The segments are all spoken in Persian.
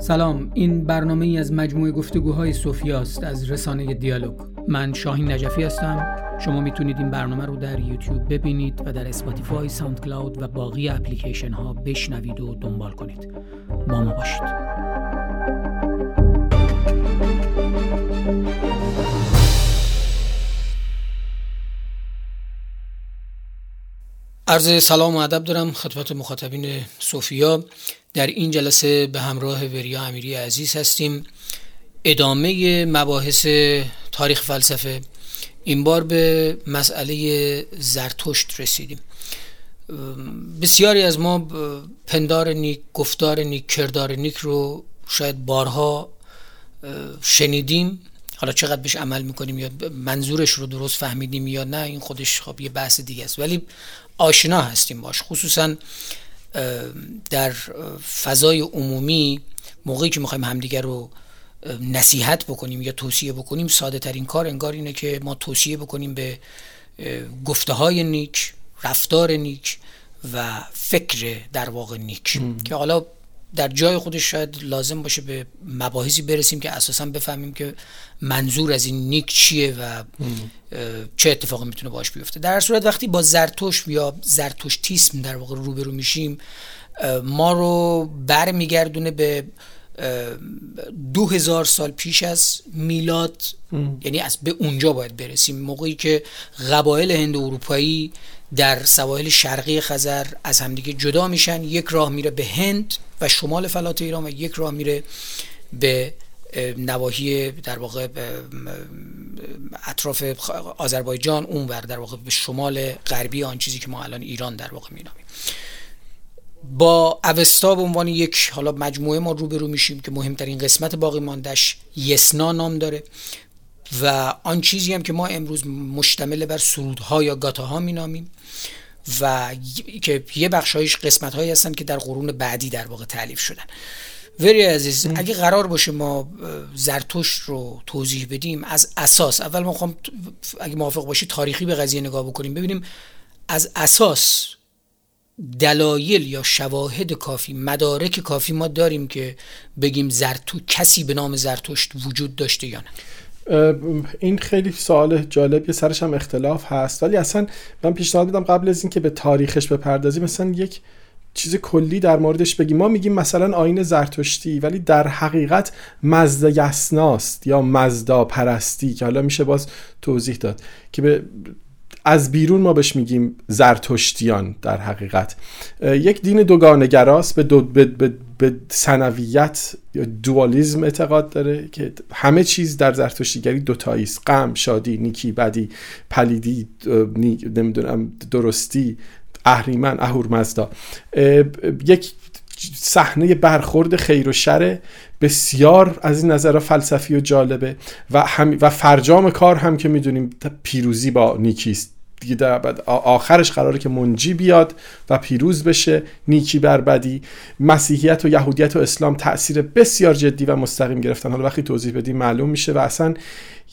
سلام این برنامه ای از مجموعه گفتگوهای است از رسانه دیالوگ. من شاهین نجفی هستم. شما می‌تونید این برنامه رو در یوتیوب ببینید و در اسپاتیفای ساوند کلاود و باقی اپلیکیشن ها بشنوید و دنبال کنید. با ما باشید. عرض سلام و ادب دارم خدمت مخاطبین صوفیا. در این جلسه به همراه وریا امیری عزیز هستیم. ادامه مباحث تاریخ فلسفه. این بار به مسئله زرتشت رسیدیم. بسیاری از ما پندار نیک گفتار نیک کردار نیک رو شاید بارها شنیدیم. حالا چقدر بهش عمل می‌کنیم یا منظورش رو درست فهمیدیم یا نه این خودش خب یه بحث دیگه است. ولی آشنا هستیم باش. خصوصا در فضای عمومی موقعی که می‌خوایم همدیگر رو نصیحت بکنیم یا توصیه بکنیم ساده ترین کار انگار اینه که ما توصیه بکنیم به گفته های نیک رفتار نیک و فکر در واقع نیک. که حالا در جای خودش شاید لازم باشه به مباحثی برسیم که اساسا بفهمیم که منظور از این نیک چیه و چه اتفاقی می‌تونه باش بیفته. در صورت وقتی با زرتوش یا زرتشتیسم در واقع روبرو میشیم ما رو برمیگردونه به دو هزار سال پیش از میلاد یعنی از به اونجا باید برسیم. موقعی که قبایل هند اروپایی در سواحل شرقی خزر از همدیگه جدا میشن یک راه میره به هند و شمال فلات ایران و یک راه میره به نواحی در واقع اطراف آذربایجان اونور در واقع به شمال غربی آن چیزی که ما الان ایران در واقع مینامیم. با اوستا به عنوان یک حالا مجموعه ما روبرو میشیم که مهمترین قسمت باقی ماندش یسنا نام داره. و آن چیزی هم که ما امروز مشتمل بر سرودها یا گاتاها مینامیم و که یه بخشایش قسمت هایی هستن که در قرون بعدی در واقع تعلیف شدن. وری عزیز اگه قرار باشه ما زرتوش رو توضیح بدیم از اساس اول ما خواهم اگه موافق باشی تاریخی به قضیه نگاه بکنیم. ببینیم از اساس دلایل یا شواهد کافی مدارک کافی ما داریم که بگیم زرتو کسی به نام زرتشت وجود داشته یا نه؟ این خیلی سوال جالبی سرش هم اختلاف هست. ولی اصلا من پیشنهاد میدم قبل از اینکه به تاریخش بپردازیم مثلا یک چیز کلی در موردش بگیم. ما میگیم مثلا آین زرتشتی ولی در حقیقت مزدا یسناست یا مزدا پرستی که حالا میشه باز توضیح داد که به از بیرون ما بهش میگیم زرتشتیان در حقیقت. یک دین دوگانگراست به, دو به, به, به سنویت یا دوالیزم اعتقاد داره که همه چیز در زرتشتیگری دوتایی است. غم شادی نیکی بدی پلیدی نمی‌دونم درستی اهریمن اهورمزدا. یک صحنه برخورد خیر و شر بسیار از این نظر فلسفی و جالبه. و, هم و فرجام کار هم که می‌دونیم پیروزی با نیکیست دیگه در آخرش قراره که منجی بیاد و پیروز بشه نیکی بر بدی. مسیحیت و یهودیت و اسلام تاثیر بسیار جدی و مستقیم گرفتن. حالا وقتی توضیح بدیم معلوم میشه و اصلا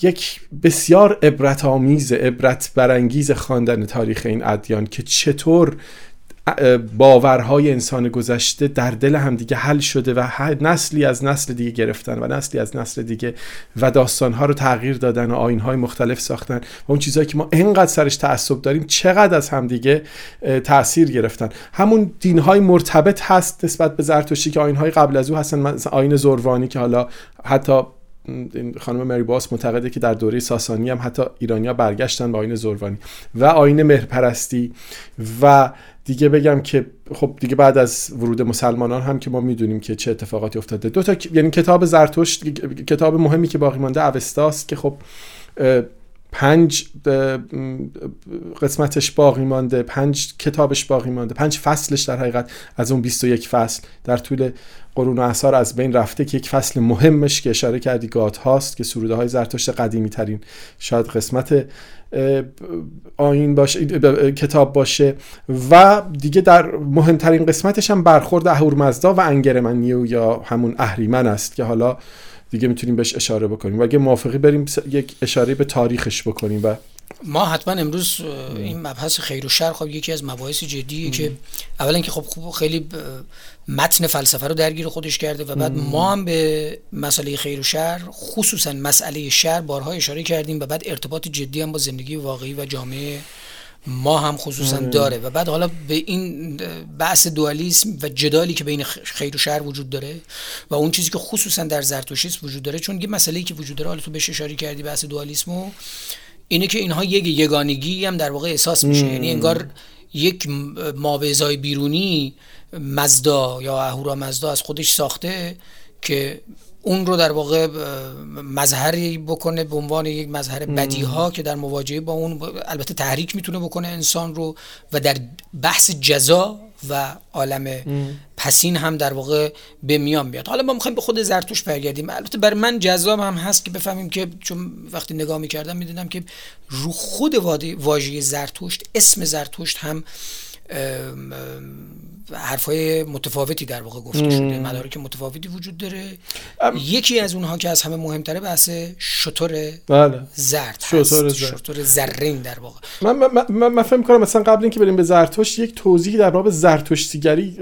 یک بسیار عبرت آمیز عبرت برانگیز خواندن تاریخ این ادیان که چطور باورهای انسان گذشته در دل همدیگه حل شده و نسلی از نسل دیگه گرفتن و نسلی از نسل دیگه و داستانها رو تغییر دادن و آینهای مختلف ساختن و اون چیزهایی که ما انقدر سرش تعصب داریم چقدر از همدیگه تاثیر گرفتن. همون دینهای مرتبط هست نسبت به زرتشتی که آینهای قبل از او هستن مثلا آین زروانی که حالا حتی خانم مری باس معتقده که در دوره ساسانی هم حتی ایرانیا برگشتن به آین زروانی و آین مهرپرستی و دیگه بگم که خب دیگه بعد از ورود مسلمانان هم که ما می‌دونیم که چه اتفاقاتی افتاده. دو تا یعنی کتاب زرتشت کتاب مهمی که باقی مانده اوستاست که خب پنج قسمتش باقی مانده پنج کتابش باقی مانده پنج فصلش در حقیقت از اون 21 فصل. در طول قرون و اثار از بین رفته که یک فصل مهمش که اشاره کردی گات هاست که سروده های زرتشت قدیمی ترین شاید قسمت آین باشه کتاب باشه. و دیگه در مهمترین قسمتش هم برخورد اهورمزدا و انگرمنیو یا همون اهریمن است که حالا دیگه می‌تونیم بهش اشاره بکنیم. و اگه موافقی بریم یک اشاره به تاریخش بکنیم و ما حتما امروز این مبحث خیر و شر خب یکی از مباحث جدیه که اولا که خب خیلی متن فلسفه رو درگیر خودش کرده و بعد ما هم به مسئله خیر و شر خصوصا مسئله شر بارها اشاره کردیم و بعد ارتباط جدی هم با زندگی واقعی و جامعه ما هم خصوصا داره. و بعد حالا به این بحث دوالیسم و جدالی که بین خیر و شر وجود داره و اون چیزی که خصوصا در زرتشتیسم وجود داره چون یه مسئله که وجود داره حالا تو بهش اشاره کردی بحث دوالیسم اینه که اینها یک یگانگی هم در واقع احساس میشه. یعنی انگار یک مابعضای بیرونی مزدا یا اهورا مزدا از خودش ساخته که اون رو در واقع مظهری بکنه به عنوان یک مظهر بدیها که در مواجهه با اون البته تحریک می‌تونه بکنه انسان رو و در بحث جزا و عالم پسین هم در واقع به میان بیاد. حالا ما می‌خوایم به خود زرتوش برگردیم. البته بر من جذاب هم هست که بفهمیم که چون وقتی نگاه می‌کردم می‌دونم که رو خود واژه زرتشت اسم زرتشت هم حرفای متفاوتی در واقع گفته شده مدارک متفاوتی وجود داره. یکی از اونها که از همه مهمتره بحث شطور بله. زرد شطور شطور زرین در واقع. من, من, من, من فهم کنم مثلا قبل اینکه بریم به زرتشت یک توضیحی در باب زرتشتیگری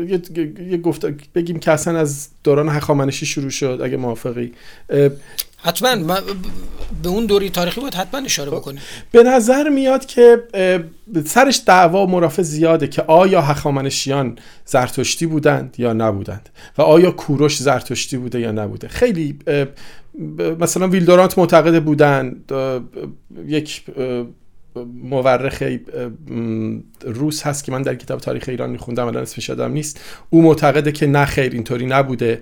یه گفت بگیم که اصلا از دوران هخامنشی شروع شد اگه موافقی. حتما. به اون دوری تاریخی باید حتما اشاره خب، بکنیم. به نظر میاد که سرش دعوا مرافع زیاده که آیا هخامنشیان زرتشتی بودند یا نبودند و آیا کوروش زرتشتی بوده یا نبوده. خیلی مثلا ویلدورانت معتقد بودند یک مورخ روس هست که من در کتاب تاریخ ایران میخوندم الان اسمش یادم نیست. او معتقده که نه خیر اینطوری نبوده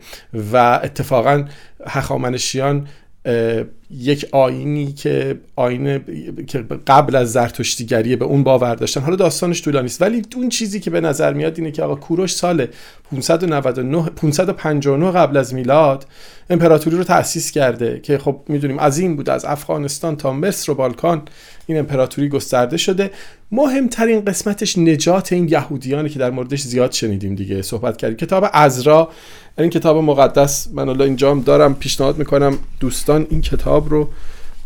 و اتفاقا هخامنشیان uh, یک آینی که آینه که قبل از زرتشتیگری به اون باور داشتن. حالا داستانش طولانی است. ولی اون چیزی که به نظر میاد اینه که آقا کوروش سال 599 559 قبل از میلاد امپراتوری رو تأسیس کرده که خب می‌دونیم عظیم بود از افغانستان تا مصر و بالکان این امپراتوری گسترده شده. مهمترین قسمتش نجات این یهودیانی که در موردش زیاد شنیدیم دیگه صحبت کردیم. کتاب ازرا این کتاب مقدس من الان اینجا دارم پیشنهاد می‌کنم. دوستان این کتاب رو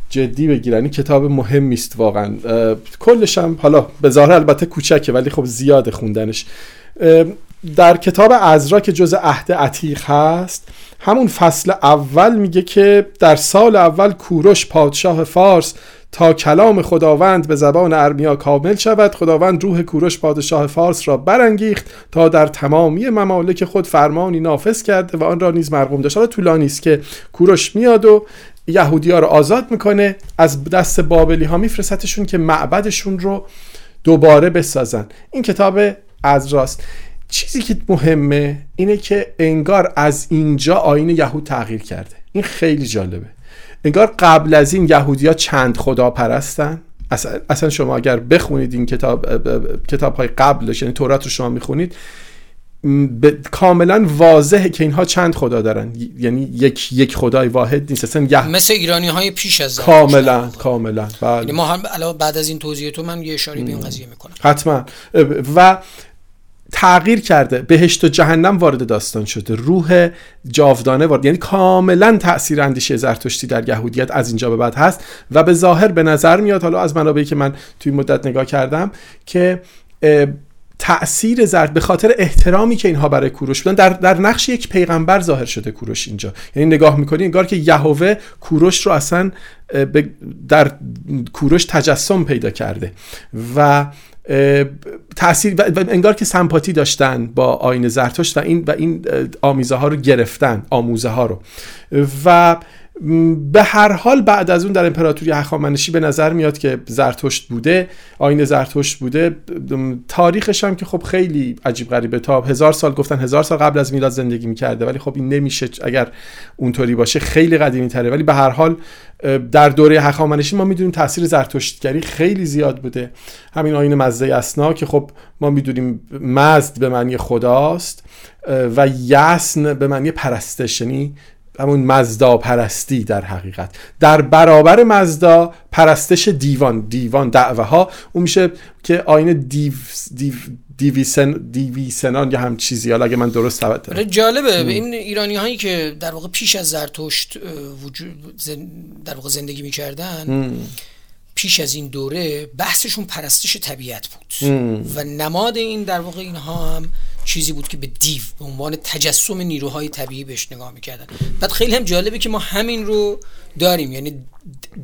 جدی بگیرن. این کتاب مهمی است واقعا. کلش هم حالا به ظاهر البته کوچکه ولی خب زیاده خوندنش. در کتاب ازرا که جز عهد عتیق هست همون فصل اول میگه که در سال اول کوروش پادشاه فارس تا کلام خداوند به زبان ارمیا کامل شود. خداوند روح کوروش پادشاه فارس را برانگیخت تا در تمامی ممالک خود فرمانی نافذ کرده و آن را نیز مرقوم داشت. حالا طولانی است که کوروش میاد و یهودی ها رو آزاد می‌کنه از دست بابلی ها میفرستشون که معبدشون رو دوباره بسازن. این کتاب از راست. چیزی که مهمه اینه که انگار از اینجا آین یهود تغییر کرده. این خیلی جالبه. انگار قبل از این یهودیا چند خدا پرستن اصلا شما اگر بخونید این کتاب کتاب های قبلش یعنی تورات رو شما می‌خونید کاملا واضحه که اینها چند خدا دارن. یعنی یک یک خدای واحد نیست. اصلا یه... مثل ایرانی های پیش از کاملا کاملا. بله. یعنی ما هم بعد از این توضیح تو من یه اشاره به این قضیه می‌کنم. حتما. و تغییر کرده. بهشت و جهنم وارد داستان شده. روح جاودانه وارد یعنی کاملا تاثیر اندیشه زرتشتی در یهودیت از اینجا به بعد هست. و به ظاهر به نظر میاد حالا از منابعی که من توی مدت نگاه کردم که تأثیر زرد به خاطر احترامی که اینها برای کوروش بودن. در, در نقش یک پیغمبر ظاهر شده کوروش اینجا. یعنی نگاه می‌کنی انگار که یهوه کوروش رو اصلا در کوروش تجسم پیدا کرده و تاثیر و انگار که سمپاتی داشتن با آین زرتشت و این و این آمیزه ها رو گرفتن آموزه ها رو. و به هر حال بعد از اون در امپراتوری هخامنشی به نظر میاد که زرتشت بوده آین زرتشت بوده. تاریخش هم که خب خیلی عجیب غریبه. تا هزار سال گفتن هزار سال قبل از میلاد زندگی می‌کرده ولی خب این نمیشه اگر اونطوری باشه. خیلی قدیمی تره ولی به هر حال در دوره هخامنشی ما می‌دونیم تاثیر زرتشتگری خیلی زیاد بوده. همین آین مزده اسنا که خب ما می‌دونیم مزد به معنی خداست و یسن به معنی پرستش یعنی همون مزدا پرستی در حقیقت. در برابر مزدا پرستش دیوان دیوان دعوه ها اون میشه که آین دیو, دیو دیویسن دیویسنان یا هم چیزی. حالا اگه من درست توجه آره، جالبه. م. این ایرانی هایی که در واقع پیش از زرتشت وجود در واقع زندگی می‌کردن پیش از این دوره بحثشون پرستش طبیعت بود. و نماد این در واقع اینها هم چیزی بود که به دیو به عنوان تجسم نیروهای طبیعی بهش نگاه می‌کردن. بعد خیلی هم جالبه که ما همین رو داریم. یعنی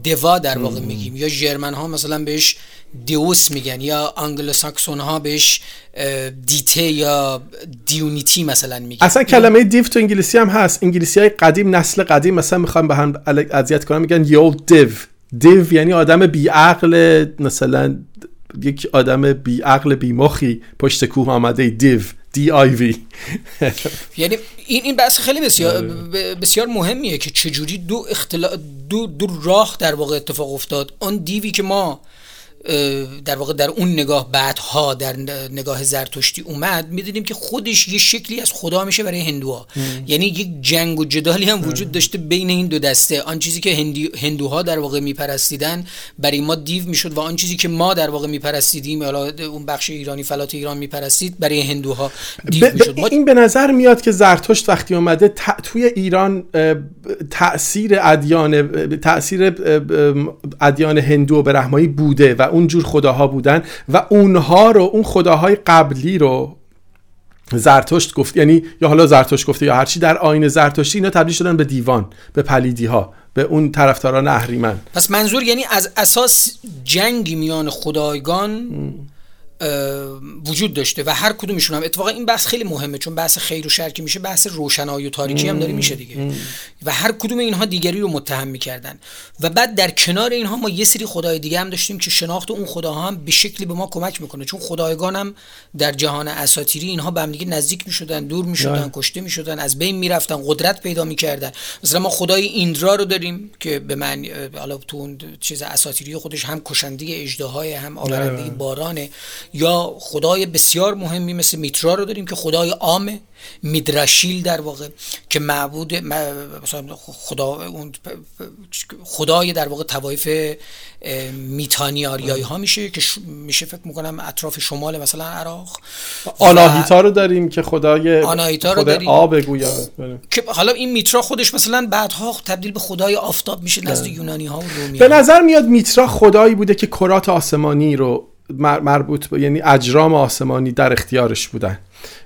دوا در واقع میگیم. یا جرمن ها مثلا بهش دیوس میگن یا انگلو ساکسون ها بهش دیته یا دیونیتی مثلا میگن. اصلا کلمه دیو تو انگلیسی هم هست. انگلیسی های قدیم نسل قدیم مثلا می‌خوام به هم اذیت کنم میگن یو دیو. دیو یعنی آدم بیعقل مثلا یک آدم بیعقل بیمخی پشت کوه آمده دیو دی آی وی. یعنی این این بحث خیلی بسیار بسیار مهمیه که چجوری دو اختلا دو دو راه در واقع اتفاق افتاد. اون دیوی که ما در واقع در اون نگاه بعدها در نگاه زرتشتی اومد می‌دونیم که خودش یه شکلی از خدا میشه برای هندوها. یعنی یک جنگ و جدالی هم وجود داشته بین این دو دسته. آن چیزی که هندوها در واقع میپرستیدن برای ما دیو می‌شد و آن چیزی که ما در واقع میپرستیدیم حالا اون بخش ایرانی فلات ایران میپرستید برای هندوها دیو می‌شد. این به نظر میاد که زرتشت وقتی اومده توی ایران تاثیر ادیان تاثیر ادیان هندو و برهمایی بوده و اونجور خداها بودن و اونها رو اون خداهای قبلی رو زرتشت گفت. یعنی یا حالا زرتشت گفته یا هرچی در آین زرتشتی اینا تبدیل شدن به دیوان به پلیدی ها به اون طرفداران اهریمن. پس منظور یعنی از اساس جنگی میان خدایگان وجود داشته و هر کدومشون هم. اتفاقا این بحث خیلی مهمه چون بحث خیر و شر که میشه بحث روشنایی و تاریکی هم داره میشه دیگه. و هر کدوم اینها دیگری رو متهم می‌کردن. و بعد در کنار اینها ما یه سری خدای دیگه هم داشتیم که شناخت اون خداها هم به شکلی به ما کمک می‌کنه. چون خدایگان هم در جهان اساطیری اینها به هم دیگه نزدیک می‌شدن دور می‌شدن کشته می‌شدن از بین می‌رفتن قدرت پیدا می‌کردن. مثلا ما خدای ایندرا رو داریم که به من حالا تو اون چیز اساطیری خودش هم کشنده اژدهای هم آورنده بارانه. یا خدای بسیار مهمی مثل میترا رو داریم که خدای عامه میدراشیل در واقع که معبود خدا اون خدای در واقع توایف میتانی آریایی ها میشه که میشه فکر می‌کنم اطراف شمال مثلا عراق آناهیتا رو داریم که خدای آناهیتا رو داریم آب بله. که حالا این میترا خودش مثلا بعدها تبدیل به خدای آفتاب میشه نزد بله. یونانی ها و رومی به نظر میاد میترا خدایی بوده که کرات آسمانی رو مربوط به یعنی اجرام آسمانی در اختیارش بودن.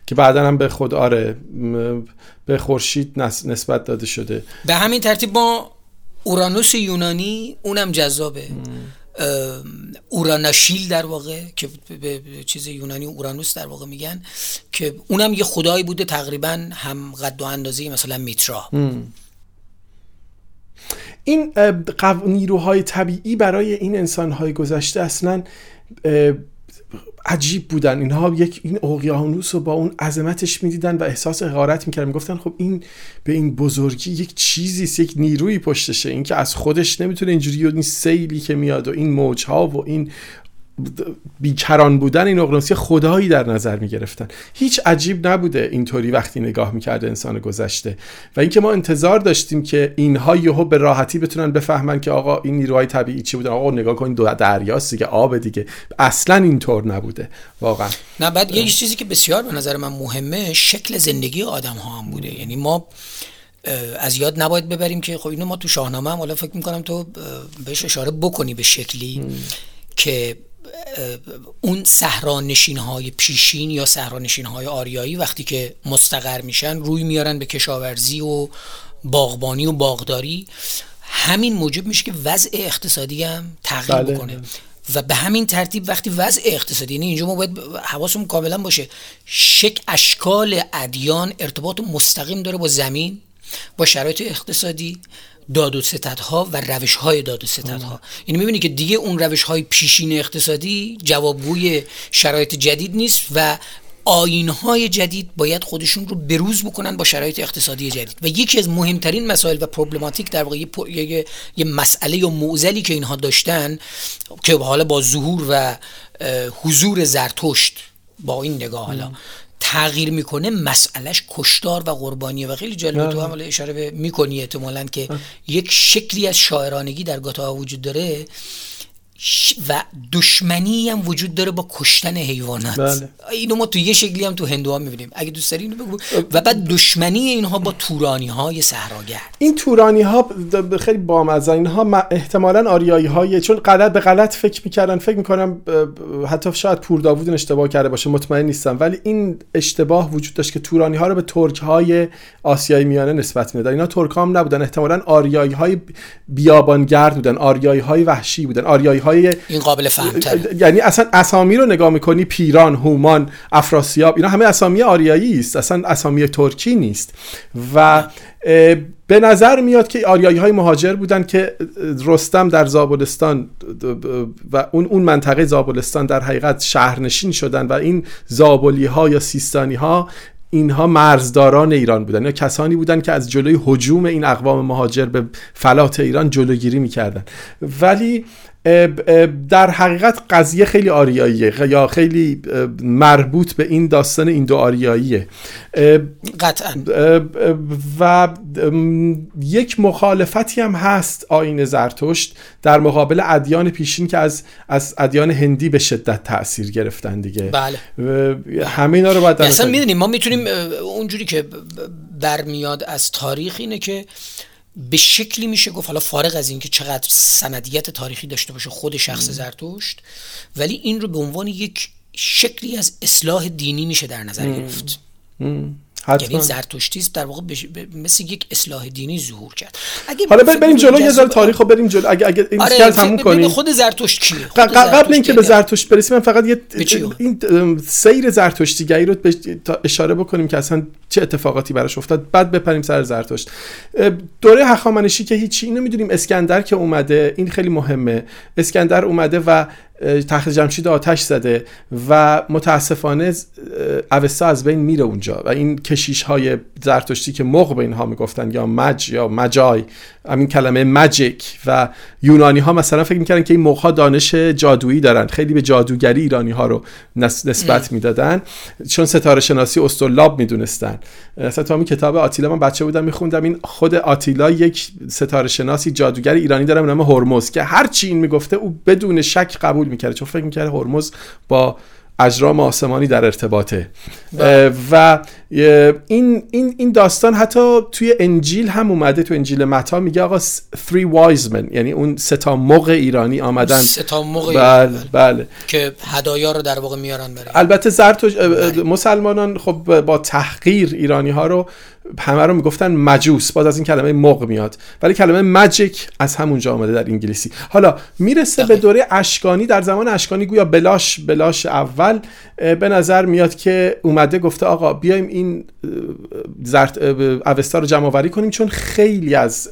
که بعدا هم به خود آره به خورشید نسبت داده شده. به همین ترتیب ما اورانوس یونانی اونم جذابه. اوراناشیل در واقع که به چیز یونانی اورانوس در واقع میگن که اونم یه خدایی بوده تقریبا هم قد و اندازه مثلا میترا. این نیروهای طبیعی برای این انسانهای گذشته اصلا عجیب بودن. اینها یک این اقیانوس رو با اون عظمتش می‌دیدن و احساس حقارت می‌کردن. می‌گفتن خب این به این بزرگی یک چیزی یک نیروی پشتشه. این که از خودش نمی‌تونه اینجوری و این سیلی که میاد و این موجها و این بیکران بودن این اقیانوس خدایی در نظر می گرفتن هیچ عجیب نبوده اینطوری وقتی نگاه می‌کرده انسان گذشته. و اینکه ما انتظار داشتیم که اینها یهو به راحتی بتونن بفهمن که آقا این نیروهای طبیعی چی بودن. آقا نگاه کن دو دریاست دیگه آب دیگه. اصلا اینطور نبوده. واقعا. نه بعد یه چیزی که بسیار به نظر من مهمه شکل زندگی آدم ها هم بوده. یعنی ما از یاد نباید ببریم که خب اینو ما تو شاهنامه هم حالا فکر می‌کنم تو بهش اشاره بکنی به شکلی که اون صحرانشین های پیشین یا صحرانشین های آریایی وقتی که مستقر میشن روی میارن به کشاورزی و باغبانی و باغداری. همین موجب میشه که وضع اقتصادی هم تغییر بله. بکنه. و به همین ترتیب وقتی وضع اقتصادی یعنی اینجا ما باید حواسمون کاملا باشه شک اشکال ادیان ارتباط مستقیم داره با زمین با شرایط اقتصادی. داد و ستدها و روش های داد و ستدها. یعنی می‌بینی که دیگه اون روش های پیشین اقتصادی جوابگوی شرایط جدید نیست و آین های جدید باید خودشون رو بروز بکنن با شرایط اقتصادی جدید. و یکی از مهمترین مسائل و پروبلماتیک در واقع یه, یه مسئله و معزلی که اینها داشتن که حالا با ظهور و حضور زرتشت با این نگاه حالا تغییر می‌کنه مسئلهش کشتار و قربانیه. و خیلی جالبه تو هم اشاره می‌کنی احتمالا که یک شکلی از شاعرانگی در گاتا وجود داره. و دشمنی هم وجود داره با کشتن حیوانات. بله. اینو ما تو یه شکلی هم تو هندوها می‌بینیم. اگه دوست داری اینو بگو. و بعد دشمنی اینها با تورانی های صحراگرد. این تورانی ها خیلی بامزه. اینها احتمالا آریایی های چون غلط به غلط فکر می‌کردن. فکر می‌کنم حتی شاید پور داوود اشتباه کرده باشه. مطمئن نیستم. ولی این اشتباه وجود داشت که تورانی ها رو به ترک های آسیای میانه نسبت می‌دادن. اینا ترک هم نبودن. احتمالا آریایی های بیابانگرد بودن. آریایی های وحشی بودن. آریایی های این قابل فهمتر یعنی اصلا اسامی رو نگاه می‌کنی پیران هومان افراسیاب اینا همه اسامی آریایی است. اصلا اسامی ترکی نیست. و به نظر میاد که آریایی های مهاجر بودن که رستم در زابلستان و اون اون منطقه زابلستان در حقیقت شهرنشین شدن و این زابلی ها یا سیستانی ها اینها مرزداران ایران بودن. یا کسانی بودن که از جلوی هجوم این اقوام مهاجر به فلات ایران جلوگیری می‌کردن. ولی در حقیقت قضیه خیلی آریاییه یا خیلی مربوط به این داستان ایندو آریاییه. اه، قطعا. و یک مخالفتی هم هست آین زرتشت در مقابل ادیان پیشین که از از ادیان هندی به شدت تاثیر گرفتن دیگه. بله. همه اینا رو باید اصلا می‌دونیم ما می‌تونیم اونجوری که برمیاد از تاریخ اینه که به شکلی میشه گفت حالا فارغ از اینکه چقدر سندیت تاریخی داشته باشه خود شخص زرتشت ولی این رو به عنوان یک شکلی از اصلاح دینی میشه در نظر گرفت. یعنی زرتشتیسم در واقع بش- ب- مثل یک اصلاح دینی ظهور کرد. اگه حالا بریم جلو یه ذره تاریخ رو بریم جلو. اگه اگه این آره تموم کنیم. خود زرتشت کیه؟ قبل اینکه به زرتشت برسیم من فقط یه به؟ این سیر زرتشتیگری رو تا اشاره بکنیم که اصلا چه اتفاقاتی براش افتاد. بعد بپریم سر زرتشت. دوره هخامنشی که هیچی اینو می‌دونیم اسکندر که اومده این خیلی مهمه. اسکندر اومده و تخت جمشید آتش زده و متاسفانه اوستا از بین میره اونجا و این کشیش های زرتشتی که مغ به اینها می‌گفتن یا مج یا مجای همین کلمه مجیک و یونانی ها مثلا فکر می‌کردن که این ها دانش جادویی دارن. خیلی به جادوگری ایرانی ها رو نس- نسبت می‌دادن. چون ستاره شناسی استرلاب می‌دونستن. اصلا تو همین کتاب آتیلا من بچه بودم میخوندم. این خود آتیلا یک ستاره شناسی جادوگر ایرانی داره به نام هرمز که هر چی این می‌گفته او بدون شک قبول می‌کرده چون فکر می‌کرده هرمز با اجرام آسمانی در ارتباطه. اه، و این این این داستان حتی توی انجیل هم اومده تو انجیل متا میگه آقا three wise men یعنی اون سه تا مغ ایرانی آمدن. سه تا موقعی بله بله. که هدایا رو در واقع میارن برای. البته زرتوش مسلمانان خب با تحقیر ایرانی ها رو همه رو می‌گفتن مجوس باز از این کلمه مغ میاد. ولی کلمه مجیک از همونجا آمده در انگلیسی. حالا می‌رسه به دوره اشکانی. در زمان اشکانی گویا بلاش بلاش اول به نظر میاد که اومده گفته آقا بیایم این زرت اوستا رو جمع آوری کنیم چون خیلی از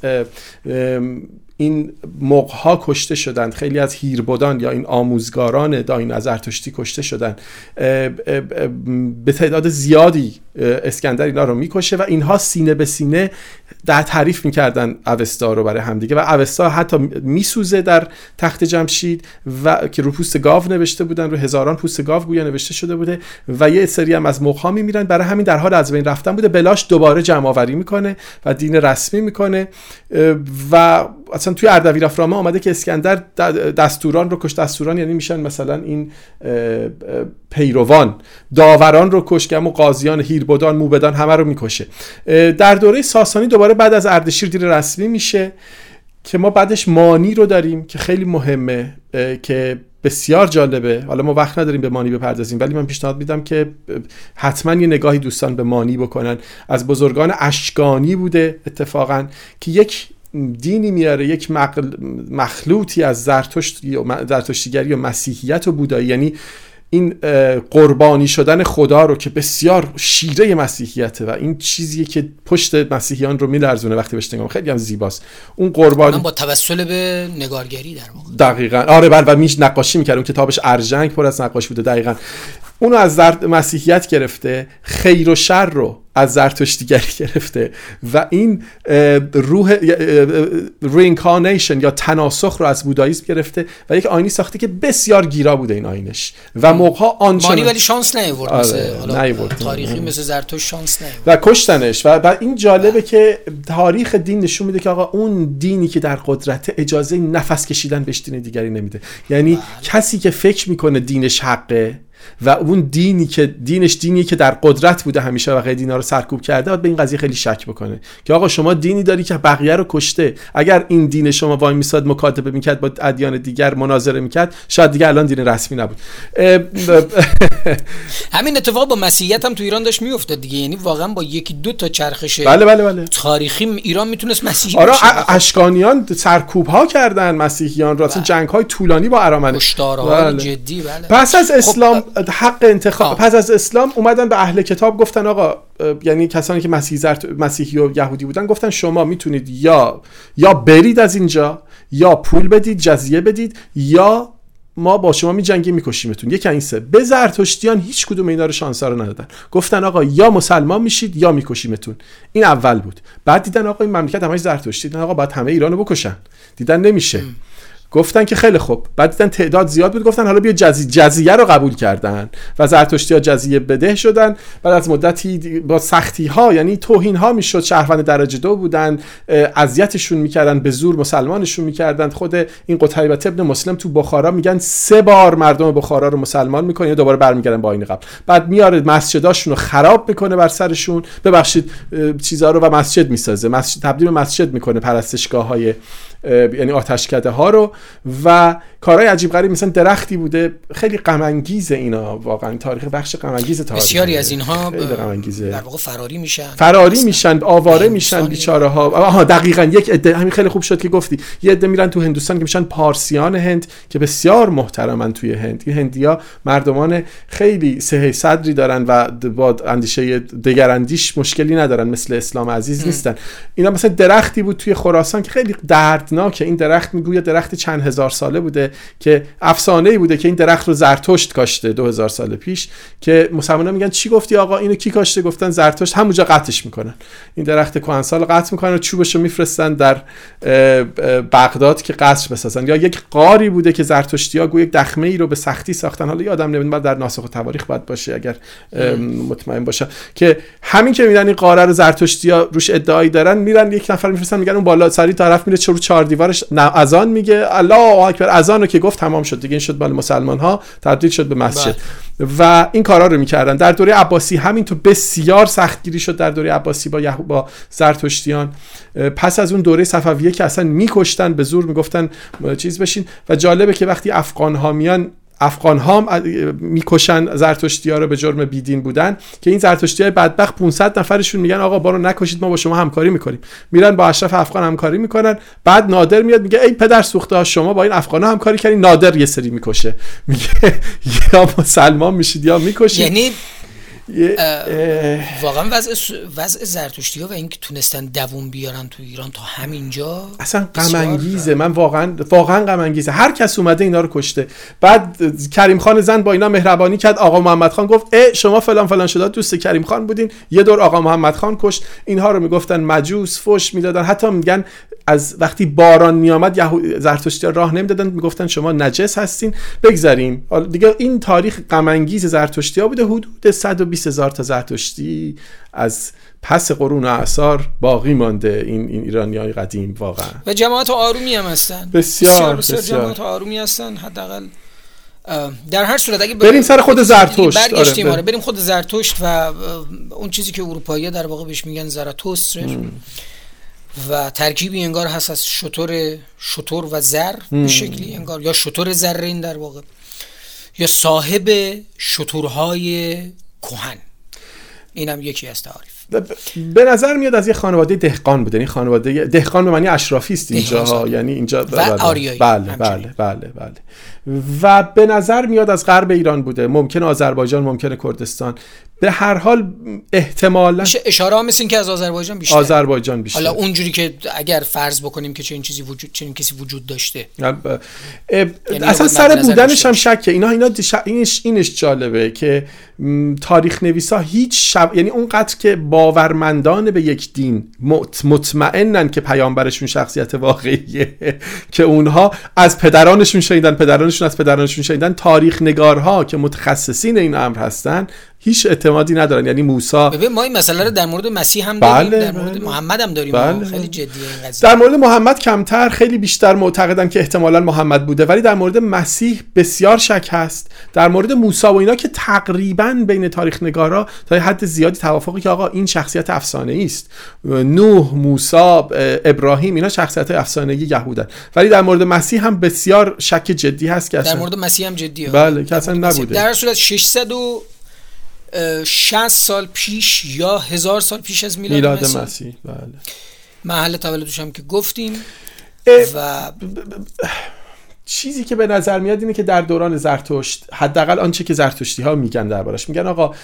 این مغها کشته شدند خیلی از هیربدان یا این آموزگاران داین از زرتشتی کشته شدند به تعداد زیادی اسکندر اینا رو می‌کشه و اینها سینه به سینه در تعریف می‌کردن اوستا رو برای همدیگه و اوستا حتی میسوزه در تخت جمشید و که رو پوست گاو نوشته بودن رو هزاران پوست گاو گویا نوشته شده بوده و یه سری هم از مغها میمیرن برای همین در حال از بین رفتن بوده. بلاش دوباره جمع آوری می‌کنه و دین رسمی می‌کنه. و اصلا توی اردبیلافنامه آمده که اسکندر دستوران رو کش. دستوران یعنی میشن مثلا این پیروان. داوران رو کش. که همون قاضیان هیربدان موبدان همه رو می‌کشه. در دوره ساسانی دوباره بعد از اردشیر دین رسمی میشه که ما بعدش مانی رو داریم که خیلی مهمه که بسیار جالبه. حالا ما وقت نداریم به مانی بپردازیم ولی من پیشنهاد میدم که حتما یه نگاهی دوستان به مانی بکنن. از بزرگان اشکانی بوده اتفاقا که یک دینی میاره یک مخلوطی از زرتشت یا زرتشتیگری و مسیحیت و بودایی. یعنی این قربانی شدن خدا رو که بسیار شیره مسیحیته و این چیزیه که پشت مسیحیان رو میلرزونه وقتی بهش نگاه خیلی هم زیباست. اون قربانی با توسل به نگارگری در واقع. دقیقا. آره بله و میش نقاشی می‌کرد. اون کتابش ارژنگ پر از نقاشی بوده دقیقا. اونو از مسیحیت گرفته خیر و شر رو از زرتشتیگری گرفته و این روح reincarnation یا تناسخ رو از بوداییسم گرفته و یک آیینی ساخته که بسیار گیرا بوده این آیینش و موقع آنچنان مانی ولی شانس نیورد آره تاریخی مثل زرتشت شانس نیورد و کشتنش و بعد این جالبه که تاریخ دین نشون میده که آقا اون دینی که در قدرت اجازه نفس کشیدن بهش دین دیگری نمیده. یعنی بله. کسی که فکر می‌کنه دینش حقه و اون دینی که دینش دینی که در قدرت بوده همیشه و دینا رو سرکوب کرده باید به این قضیه خیلی شک بکنه که آقا شما دینی داری که بقیه رو کشته اگر این دین شما وای میساد مکاتبه می‌کرد با ادیان دیگر مناظره می‌کرد شاید دیگه الان دین رسمی نبود همین اتفاق با مسیحیت هم تو ایران داشت میافتاد دیگه یعنی واقعا با یکی دو تا چرخش بله بله بله. تاریخی ایران می‌تونست مسیحی آره اشکانیان سرکوب ها کردن مسیحیان را بله. جنگ های طولانی با ارامنه بله. جدی بله. پس از خب، اسلام حق انتخاب. پس از اسلام اومدن به اهل کتاب گفتن آقا یعنی کسانی که مسیحی زرت... مسیحی و یهودی بودن گفتن شما می‌تونید یا یا برید از اینجا یا پول بدید جزیه بدید یا ما با شما میجنگیم میکشیمتون. یک این سه. به زرتشتیان هیچ کدوم اینا رو شانس رو ندادن. گفتن آقا یا مسلمان میشید یا میکشیمتون. این اول بود. بعد دیدن آقا این مملکت همش زرتشتی. دیدن آقا باید همه ایرانو بکشن. دیدن نمیشه. گفتن که خیلی خوب. بعد دیدن تعداد زیاد بود. گفتن حالا بیا جزی... جزیه رو قبول کردن. و زرتشتی ها جزیه بده شدن. بعد از مدتی با سختی ها یعنی توهین ها می‌شد. شهروند درجه دو بودن. اذیتشون می‌کردن. به زور مسلمانشون می‌کردن. خود این قتیبه ابن مسلم تو بخارا میگن سه بار مردم بخارا رو مسلمان می‌کنه. یا دوباره برمیگردن با این قبل. بعد میاره مسجداشون رو خراب می‌کنه بر سرشون. ببخشید چیزها رو و مسجد می‌سازه. مسجد تبدیل مسجد می‌کنه پرستشگاه های یعنی آتشکده ها رو و کارهای عجیب غریب مثلا درختی بوده. خیلی غم اینا واقعا. تاریخ بخش غم تاریخ بسیاری از اینها در واقع فراری میشن. فراری میشن آواره میشن بیچاره ها آها دقیقا. یک عده همین خیلی خوب شد که گفتی. یه عده میرن تو هندوستان که میشن پارسیان هند که بسیار محترمن توی هند. این هندیا مردمان خیلی سه صدری دارن و با اندیشه دگراندیش مشکلی ندارن مثل اسلام عزیز نیستن. اینا مثلا درختی بود توی خراسان که خیلی دردناکه این درخت می‌گوید درخت چند هزار ساله بوده که افسانه ای بوده که این درخت رو زرتشت کاشته 2000 سال پیش که مسلمانان میگن چی گفتی آقا؟ اینو کی کاشته؟ گفتن زرتشت. همونجا قطعش می‌کنن. این درخت کهنسال رو قطع می‌کنن و چوبش رو میفرستن در بغداد که قصر بسازن. یا یک قاری بوده که زرتشتی ها یک دخمه ای رو به سختی ساختن. حالا یادم نمیاد بعد در ناسخ و تواریخ باید باشه اگر مطمئن باشه. که همین که میدن این قاره رو زرتشتی ها روش ادعایی دارن میرن یک نفر میفرستن میگن اون بالا سری طرف میره چرو چهار دیوارش اذان میگه. الله اکبر اذان رو که گفت تمام شد دیگه. این شد مال مسلمان ها تبدیل شد به مسجد. بله. و این کارا رو می‌کردن. در دوره عباسی همینطور بسیار سختگیری شد در دوره عباسی با یهو با زرتشتیان. پس از اون دوره صفویه که اصلا میکشتن به زور می‌گفتن چیز بشین. و جالبه که وقتی افغان ها میان افغان ها می‌کشن زرتشتی ها رو به جرم بیدین بودن که این زرتشتی های بدبخت 500 نفرشون میگن آقا بارو نکشید ما با شما همکاری می‌کنیم. میرن با اشرف افغان همکاری می‌کنن. بعد نادر میاد میگه ای پدر سوخته شما با این افغان ها همکاری کردین. نادر یه سری می‌کشه. میگه یا مسلمان میشید یا می‌کشید. یعنی واقعا وضع وضع زرتشتی ها و اینکه تونستن دووم بیارن تو ایران تا همینجا اصلا غم من واقعا واقعا غم هر کس اومده اینا رو کشته. بعد کریم خان زن با اینا مهربانی کرد. آقا محمد خان گفت اه شما فلان فلان شده. دوست کریم خان بودین. یه دور آقا محمد خان کشت. اینها رو می‌گفتن مجوس فش می‌دادن. حتی میگن از وقتی باران میآمد یهود زرتشتی راه نمی‌دادن می‌گفتن شما نجس هستین بگذاریم دیگه این تاریخ غم انگیز زرتشتی ها بوده حدود 120 هزار تا زرتشتی از پس قرون اعثار باقی مانده این, این ایرانی های قدیم واقعا. و جماعت آرومی هم هستن. بسیار بسیار, بسیار جماعت آرومی هستن. حداقل در هر صورت اگه بریم سر خود زرتشت. آره, آره بریم خود زرتشت و اون چیزی که اروپایی در واقع بهش میگن زراتوست و ترکیبی انگار هست از شطور شطور و زر به شکلی انگار. یا شطور زرین در واقع. یا صاحب شطورهای کهن. اینم یکی از تعاریف. به نظر میاد از یه خانواده دهقان بوده. این خانواده دهقان به معنی اشرافی است اینجا. یعنی اینجا و بله بله. بله, بله بله بله. و به نظر میاد از غرب ایران بوده. ممکن آذربایجان ممکن کردستان. به هر حال احتمالا اشاره مثل این که از آذربایجان بیشتر. آذربایجان بیشتر. حالا اونجوری که اگر فرض بکنیم که چنین چیزی وجود چنین کسی وجود داشته. اه، اه، یعنی اصلا سر بودنش هم. شکه. اینا اینا ش- اینش اینش جالبه که تاریخ نویسا هیچ شب یعنی اونقدر که باورمندان به یک دین مط- مطمئنن که پیامبرشون شخصیت واقعیه که اونها از پدرانشون شنیدن پدرانشون از پدرانشون شنیدن تاریخ نگارها که متخصصین این امر هستن هیچ اعتمادی ندارن. یعنی موسی ببین ما این مسئله رو در مورد مسیح هم داریم بله، در مورد بله. محمد هم داریم. بله، خیلی. جدیه این قضیه. در مورد محمد کمتر خیلی بیشتر معتقدن که احتمالا محمد بوده. ولی در مورد مسیح بسیار شک هست. در مورد موسی و اینا که تقریبا بین تاریخ نگارا تا حد زیادی توافقی که آقا این شخصیت افسانه است. نوح موسی ابراهیم اینا شخصیت افسانه یهودن. ولی در مورد مسیح هم بسیار شک جدی هست که در مورد مسیح هم جدیه. بله که اصلا نبوده. در صورت 660 سال پیش یا هزار سال پیش از میلاد, میلاد مسیح مسیح بله. محل تولدش هم که گفتیم. و چیزی که به نظر میاد اینه که در دوران زرتشت حداقل آنچه که زرتشتی ها میگن دربارش میگن آقا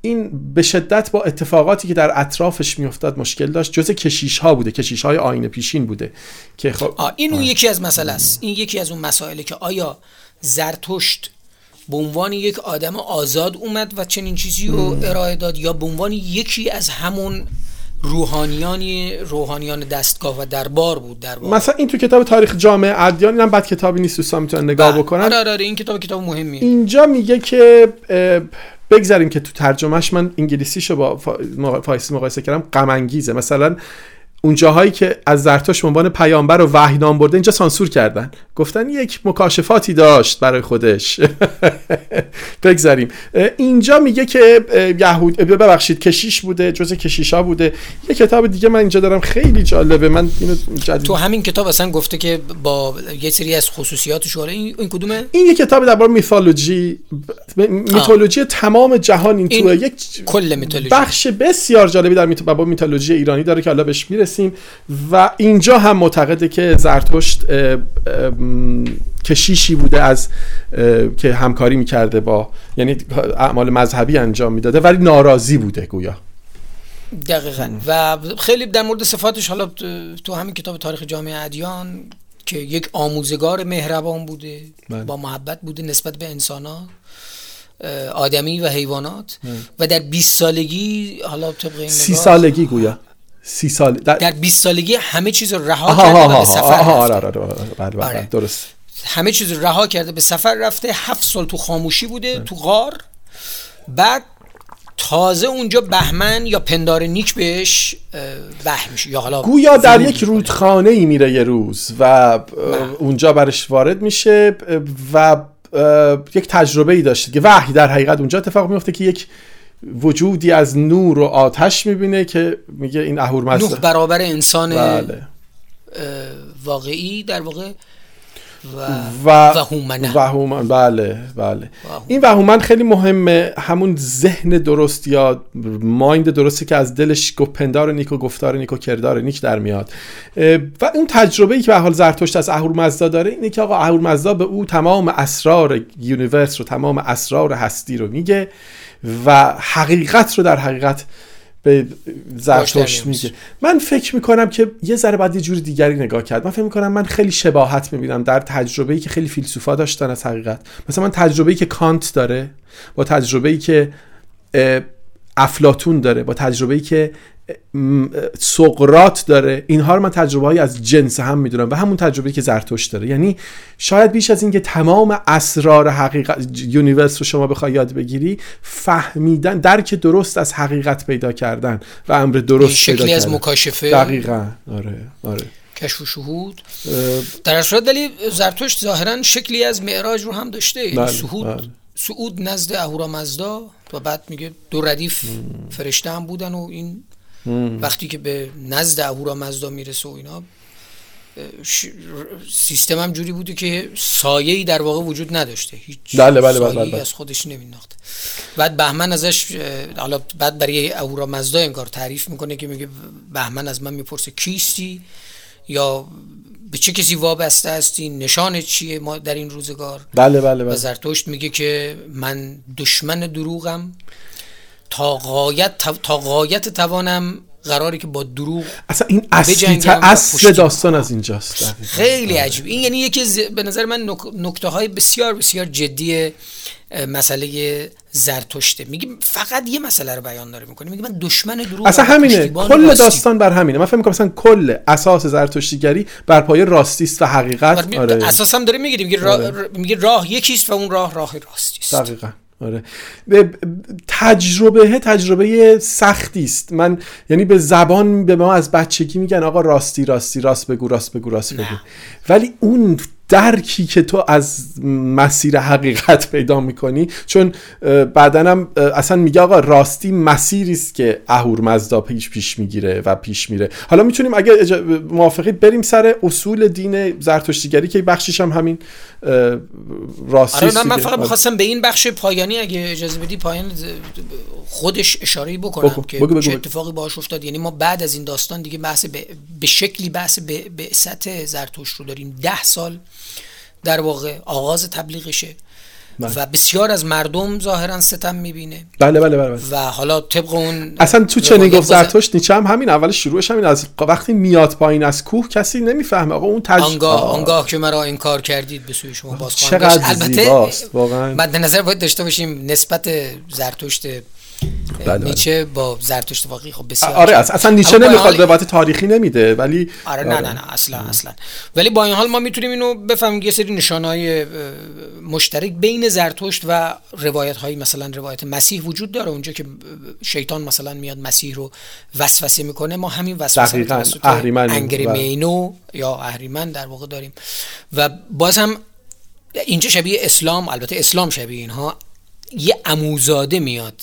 این به شدت با اتفاقاتی که در اطرافش میافتاد مشکل داشت جز کشیش ها بوده کشیش های آینه پیشین بوده که خب این اون یکی از مسئله است. این یکی از اون مسائله که آیا زرتشت به عنوان یک آدم آزاد اومد و چنین چیزی رو ارائه داد یا به عنوان یکی از همون روحانیانی روحانیان دستگاه و دربار بود در واقع. مثلا این تو کتاب تاریخ جامعه ادیان اینم بد کتابی نیست دوستان می‌تونن نگاه بله. بکنن. آره آره آره، این کتاب کتاب مهمیه. اینجا میگه که بگذاریم که تو ترجمهش من انگلیسیشو با فارسی مقایسه کردم غم انگیزه مثلا اون جاهایی که از زرتشت به عنوان پیامبر و وحی نام برده اینجا سانسور کردن. گفتن یک مکاشفاتی داشت برای خودش. بگذاریم. اینجا میگه که یهود ببخشید کشیش بوده جز کشیشا بوده. یه کتاب دیگه من اینجا دارم خیلی جالبه. من اینو جدید تو همین کتاب اصلا گفته که با یه سری از خصوصیاتش حالا این, این کدومه؟ این یه کتاب درباره میثولوژی میتولوژی. تمام جهان این این توه. یک کل میتولوژی. بخش بسیار جالبی در میتولوژی ایرانی داره که حالا بهش می‌رسیم و اینجا هم معتقده که زرتشت کشیشی بوده از که همکاری می‌کرده با یعنی اعمال مذهبی انجام می‌داده ولی ناراضی بوده گویا. دقیقا. و خیلی در مورد صفاتش حالا تو همین کتاب تاریخ جامعه ادیان که یک آموزگار مهربان بوده بله. با محبت بوده نسبت به انسانات آدمی و حیوانات. و در 20 سالگی حالا طبق این سی سالگی گویا. سی سال در... در 20 سالگی همه چیز رو رها کرده و به سفر رفته. آره. درست همه چیز رو رها کرده به سفر رفته هفت سال تو خاموشی بوده تو غار بعد تازه اونجا بهمن یا پندار نیک بهش وحی میشه یا حالا گویا در یک. رودخانه ای میره یه روز و اونجا برش وارد میشه و یک تجربه ای داشته که وحی در حقیقت اونجا اتفاق میفته که یک وجودی از نور و آتش می‌بینه که میگه این اهور نوح برابر انسان بله. واقعی در واقع و و و. وهومن بله بله. این وهومن خیلی مهمه. همون ذهن درست یا mind درستی که از دلش گفت پندار نیک و گفتار نیک و کردار نیک در میاد. و اون تجربه ای که به حال زرتشت از اهورمزدا داره اینه که آقا اهورمزدا به او تمام اسرار universe رو تمام اسرار هستی رو میگه. و حقیقت رو در حقیقت به زرتشت میگه من فکر می‌کنم که یه ذره باید یه جور دیگری نگاه کرد. من فکر می‌کنم من خیلی شباهت می‌بینم در تجربه ای که خیلی فیلسوفا داشتن از حقیقت. مثلا من تجربه ای که کانت داره با تجربه ای که افلاتون داره با تجربه ای که سقرات داره. اینها رو من تجربه های از جنس هم می‌دونم و همون تجربه که زرتشت داره. یعنی شاید بیش از اینکه تمام اسرار حقیقت universe رو شما بخوای یاد بگیری فهمیدن درک درست از حقیقت پیدا کردن و امر درست پیدا شکلی از کردن. مکاشفه دقیقا. آره آره. کشف و شهود. در صورت ولی زرتشت ظاهرا شکلی از معراج رو هم داشته. یعنی بله، صعود بله. صعود نزد اهورامزدا و بعد میگه دو ردیف فرشته هم بودن و این وقتی که به نزد اهورامزدا می‌رسه و اینا ش- سیستم هم جوری بوده که سایه ای در واقع وجود نداشته. هیچ بله، بله، بله، بله. از خودش نمینداخته بعد بهمن ازش حالا بعد برای اهورامزدا انگار تعریف می‌کنه که میگه بهمن از من می‌پرسه کیستی؟ یا به چه کسی وابسته هستی؟ نشان چیه ما در این روزگار؟ بله بله و بله زرتشت میگه که من دشمن دروغم. تا غایت تا غایت توانم قراری که با دروغ اصلا این اصلی اصل داستان از اینجاست خیلی عجیب. این یعنی یکی به نظر من نکته های بسیار بسیار جدی مسئله زرتشته. میگه فقط یه مسئله رو بیان داره می‌کنه میگه من دشمن دروغ اصلا همینه. کل داستان بر همینه. من فکر می‌کنم مثلا کل اساس زرتشتیگری بر پایه راستی است و حقیقت. آره. اساس هم داره میگه میگه راه, آره. میگه راه یکیست و اون راه راه راستی است دقیقاً. آره. تجربه تجربه سختی است. من یعنی به زبان به ما از بچگی میگن آقا راستی راستی راست بگو راست بگو راست بگو. ولی اون درکی که تو از مسیر حقیقت پیدا می‌کنی. چون بعدنم اصلا میگه آقا راستی مسیری است که اهورمزدا پیش پیش می‌گیره و پیش میره. حالا می‌تونیم اگه موافقی بریم سر اصول دین زرتشتیگری که بخشش هم همین راستی آره من فقط می‌خواستم به این بخش پایانی اگه اجازه بدی پایان خودش اشاره بکنم بگو. که بگو چه اتفاقی باهاش افتاد. یعنی ما بعد از این داستان دیگه بحث به, به شکلی بحث به, به سطح زرتشت رو داریم. ده سال در واقع آغاز تبلیغشه بله. و بسیار از مردم ظاهرا ستم می‌بینه. بله بله بله, بله. و حالا طبق اون اصلا تو چنین گفت زرتشت نیچه هم همین اول شروعش همین از وقتی میاد پایین از کوه کسی نمی‌فهمه. آقا اون تج... آنگاه, آنگاه که مرا انکار کردید به سوی شما باز چقدر البته واقعا. مد نظر باید داشته باشیم نسبت زرتشت بله نیچه با زرتشت واقعی خب بسیار آره اصلا نیچه نمی‌خواد روایت تاریخی نمیده ولی آره نه نه نه اصلا اصلا. ولی با این حال ما می‌تونیم اینو بفهمیم یه سری نشانهای مشترک بین زرتشت و روایت های مثلا روایت مسیح وجود داره اونجا که شیطان مثلا میاد مسیح رو وسوسه می‌کنه ما همین وسوسه توسط انگریمینو یا اهریمن در واقع داریم. و باز هم اینجا شبیه اسلام البته اسلام شبیه اینها یه اموزاده میاد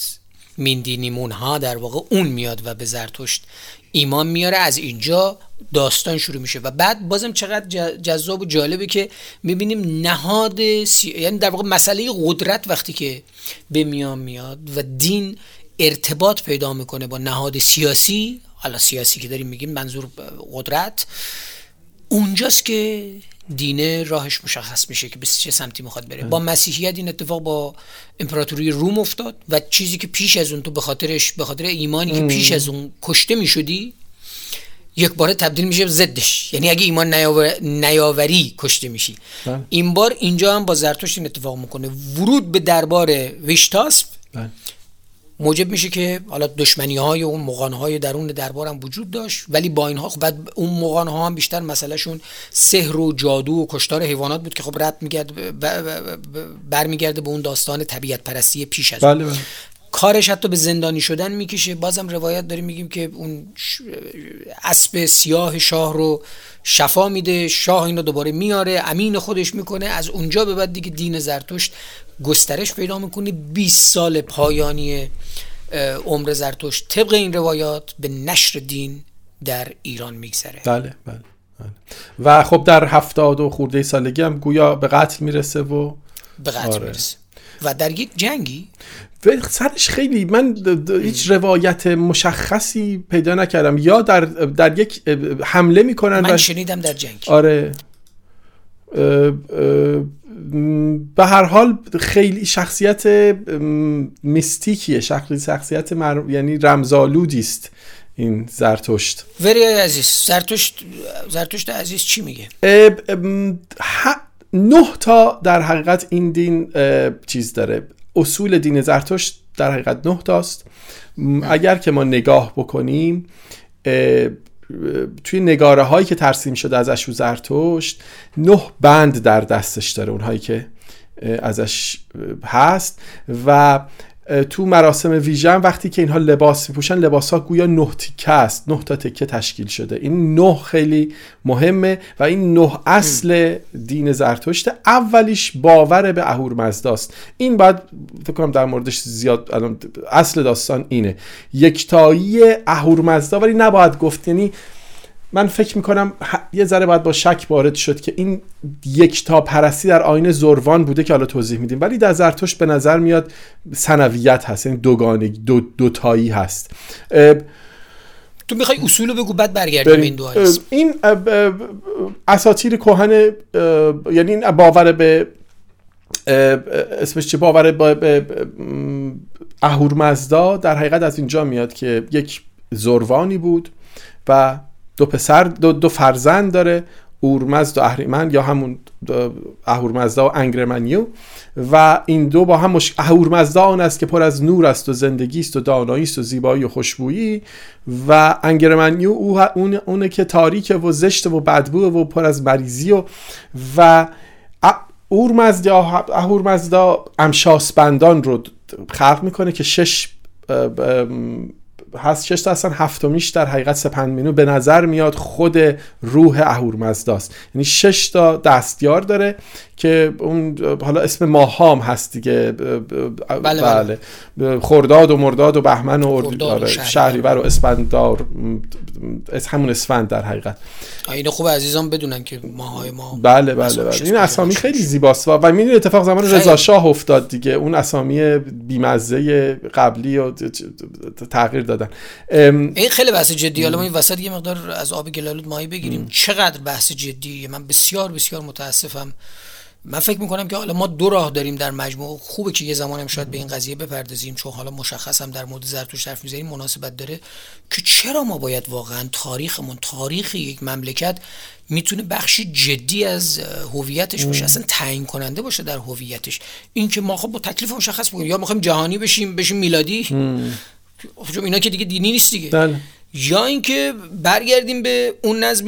میندینیمون ها در واقع اون میاد و به زرتشت ایمان میاره. از اینجا داستان شروع میشه و بعد بازم چقدر جذاب و جالبه که می‌بینیم نهاد سی... یعنی در واقع مسئله قدرت وقتی که به میان میاد و دین ارتباط پیدا می‌کنه با نهاد سیاسی حالا سیاسی که داریم میگیم منظور قدرت اونجاست که دینه راهش مشخص میشه که به چه سمتی می‌خواد بره. با مسیحیت این اتفاق با امپراتوری روم افتاد و چیزی که پیش از اون تو به خاطرش به خاطر ایمانی که پیش از اون کشته می‌شدی یک بار تبدیل میشه زدش. یعنی اگه ایمان نیاور... نیاوری کشته میشی. بله. این بار اینجا هم با زرتشت این اتفاق می‌کنه. ورود به دربار ویشتاسپ بله. موجب میشه که حالا دشمنی های اون مغان های درون دربار هم وجود داشت ولی با اینها خب بعد اون مغان ها هم بیشتر مسئلهشون سحر و جادو و کشتار حیوانات بود که خب رد میگرد برمیگرده به اون داستان طبیعت پرستی پیش از بله بله. کارش حتی به زندانی شدن می‌کشه بازم روایت داریم میگیم که اون اسب سیاه شاه رو شفا میده شاه اینو دوباره میاره امین خودش می‌کنه از اونجا به بعد دیگه دین زرتشت گسترش پیدا می‌کنه 20 سال پایانی عمر زرتشت طبق این روایات به نشر دین در ایران میگذره. بله بله, بله. و خب در هفتاد و خورده سالگی هم گویا به قتل می‌رسه و به قتل آره. می‌رسه. و در یک جنگی. سرش خیلی من هیچ روایت مشخصی پیدا نکردم. یا در در یک حمله می‌کنن من شنیدم در جنگ. آره. به هر حال خیلی شخصیت میستیکیه. شخصیت مر... یعنی رمزالودی است این زرتشت. وری عزیز زرتشت زرتشت عزیز چی میگه؟ نه تا در حقیقت این دین چیز داره. اصول دین زرتشت در حقیقت نه تاست. اگر که ما نگاه بکنیم توی نگاره هایی که ترسیم شده ازش رو زرتشت نه بند در دستش داره اونهایی که ازش هست و تو مراسم ویژن وقتی که اینها لباس میپوشن لباس ها گویا نه تیکه است نه تا تکه تشکیل شده. این نه خیلی مهمه و این نه اصل دین زرتشت. اولیش باور به اهور مزداست این باید فکر کنم در موردش زیاد اصل داستان اینه. یکتایی اهور مزدا ولی نباید گفت. یعنی من فکر می‌کنم یه ذره باید با شک وارد شد که این یک تا پرستی در آین زروان بوده که حالا توضیح میدیم. ولی در زرتشت به نظر میاد سنویت هست یعنی دوگانه دو دوتایی هست. تو می‌خوای اصول بگو بعد برگردیم این دو این اساطیر کهن یعنی این باور به اسمش چه باور به اهورمزدا در حقیقت از اینجا میاد که یک زروانی بود و دو پسر دو, دو فرزند داره اورمزد و اهریمن یا همون اهورمزدا و انگرمنیو و این دو با هم مش... اهورمزدا آن است که پر از نور است و زندگی است و دانایی است و زیبایی و خوشبویی و انگرمنیو او اون... اونه که تاریک و زشت و بدبو و پر از مریضی و و اورمزد یا اهورمزدا امشاسبندان رو خلق می‌کنه که شش هست شش تا اصلا هفتمیش در حقیقت سپندمینو به نظر میاد خود روح اهورمزداست. یعنی شش تا دستیار داره که اون حالا اسم ماهام هست دیگه. بله, بله. بله. خرداد و مرداد و بهمن و آره، شهریور. و اسفندار. از همون اسفند در حقیقت. اینو خوب عزیزان بدونن که ماهای ما بله بله بله. این اسامی خیلی زیباست و می‌دونی اتفاق زمان رضا شاه افتاد دیگه. اون اسامی بیمزه قبلی و تغییر دادن. این خیلی بحث جدی حالا ما این وسط یه مقدار از آب گلالود ماهی بگیریم. چقدر بحث جدیه؟ من بسیار بسیار متاسفم. من فکر می‌کنم که حالا ما دو راه داریم در مجموع. خوبه که یه زمان هم شاید به این قضیه بپردازیم چون حالا مشخص هم در مورد زرتوش حرف می‌زنیم مناسبت داره که چرا ما باید واقعا تاریخمون تاریخ یک مملکت می‌تونه بخشی جدی از هویتش باشه اصلا تعیین کننده باشه در هویتش. این که ما خب با تکلیف مشخص بکنیم یا می‌خوایم جهانی بشیم بشیم میلادی؟ خب اینا که دیگه دینی نیست دیگه بله. یا اینکه برگردیم به اون نظم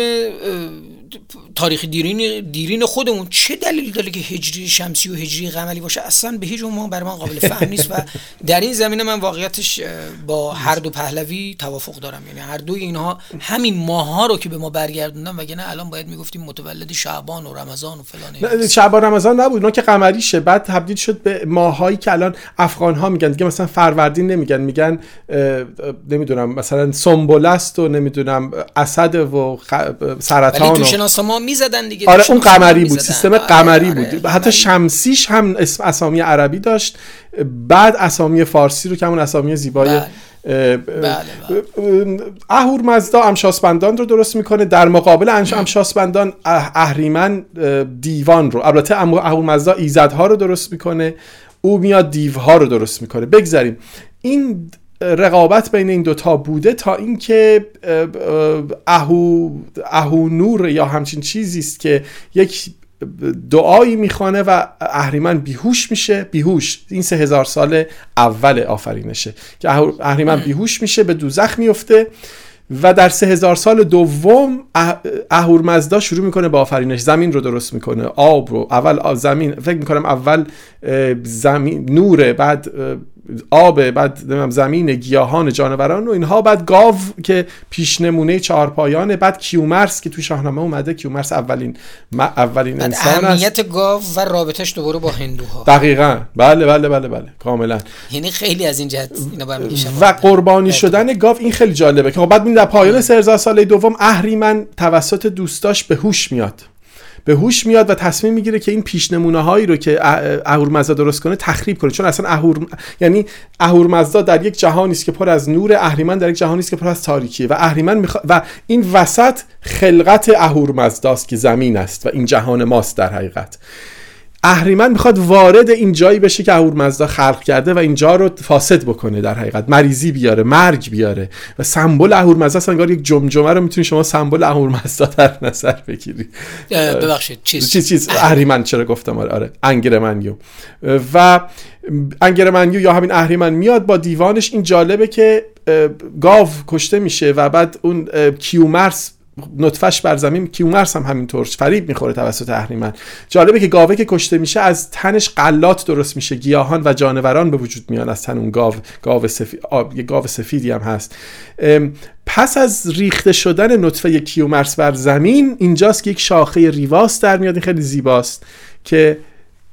تاریخ دیرین دیرین خودمون چه دلیل داره که هجری شمسی و هجری قمری باشه؟ اصلا به هیچ عنوان برای من قابل فهم نیست و در این زمینه من واقعیتش با هر دو پهلوی توافق دارم. یعنی هر دو اینها همین ماها رو که به ما برگردوندن وگرنه الان باید می‌گفتیم متولد شعبان و رمضان و فلان شعبان رمضان نبود اونا که قمریشه. بعد تبدیل شد به ماهایی که الان افغان ها میگن. دیگه مثلا فروردین نمیگن میگن نمی‌دونم مثلا سنبلست و نمی‌دونم اسد و سرطان ما می‌زدن دیگه آره اون قمری بود سیستم آره، قمری آره، بود. حتی شمسیش هم اسم اسامی عربی داشت. بعد اسامی فارسی رو که همون اسامی زیبای بله. بله, بله. اهور مزدا امشاسبندان رو درست می‌کنه. در مقابل امشاسبندان اهریمن دیوان رو البته اهور مزدا ایزدها رو درست می‌کنه. او میاد دیوها رو درست می‌کنه. بگذاریم. این رقابت بین این دوتا بوده تا اینکه اهو اهو نور یا همچین چیزی است که یک دعایی می‌خوانه و اهریمن بیهوش میشه. بیهوش این سه هزار سال اول آفرینشه که اهریمن بیهوش میشه به دوزخ میفته و در سه هزار سال دوم اهورمزدا شروع می‌کنه با آفرینش. زمین رو درست می‌کنه آب رو اول زمین فکر می‌کنم اول زمین نوره بعد آب بعد زمین گیاهان جانوران و اینها. بعد گاو که پیش نمونه چهارپایانه. بعد کیومرس که تو شاهنامه اومده. کیومرس اولین اولین انسان اهمیت گاو و رابطش دوباره با هندوها. دقیقا. بله بله بله بله. کاملا. یعنی خیلی از این جهت اینا و قربانی شدن گاو این خیلی جالبه که خب بعد در پایان 3000 ساله دوم اهریمن توسط دوستاش به هوش میاد. به هوش میاد و تصمیم می‌گیره که این پیش نمونه هایی رو که اهورمزدا درست کنه تخریب کنه. چون اصلا اهور یعنی اهورمزدا در یک جهانی است که پر از نور اهریمن در یک جهانی است که پر از تاریکیه. و اهریمن میخوا... و این وسط خلقت اهورمزداست که زمین است و این جهان ماست در حقیقت. اهریمن می‌خواد وارد این جایی بشه که اهورمزدا خلق کرده و اینجا رو فاسد بکنه در حقیقت. مریضی بیاره مرگ بیاره. و سمبل اهورمزدا انگار یک جمجمه رو می‌تونی شما سمبل اهورمزدا در نظر بگیری. ببخشید چیز. چیز چیز. اهریمن چرا گفتم؟ آره آره. انگرمنیو. و انگرمنیو یا همین اهریمن میاد با دیوانش. این جالبه که گاو کشته میشه و بعد اون کیومرس نطفش بر زمین کیومرس هم همینطور فریب می‌خوره توسط اهریمن. جالبه که گاوه که کشته میشه از تنش غلات درست میشه. گیاهان و جانوران به وجود میان از تن اون گاو گاو سفید یه گاو سفیدی هم هست. پس از ریخته شدن نطفه کیومرس بر زمین اینجاست که یک شاخه ریواس در میاد این خیلی زیباست که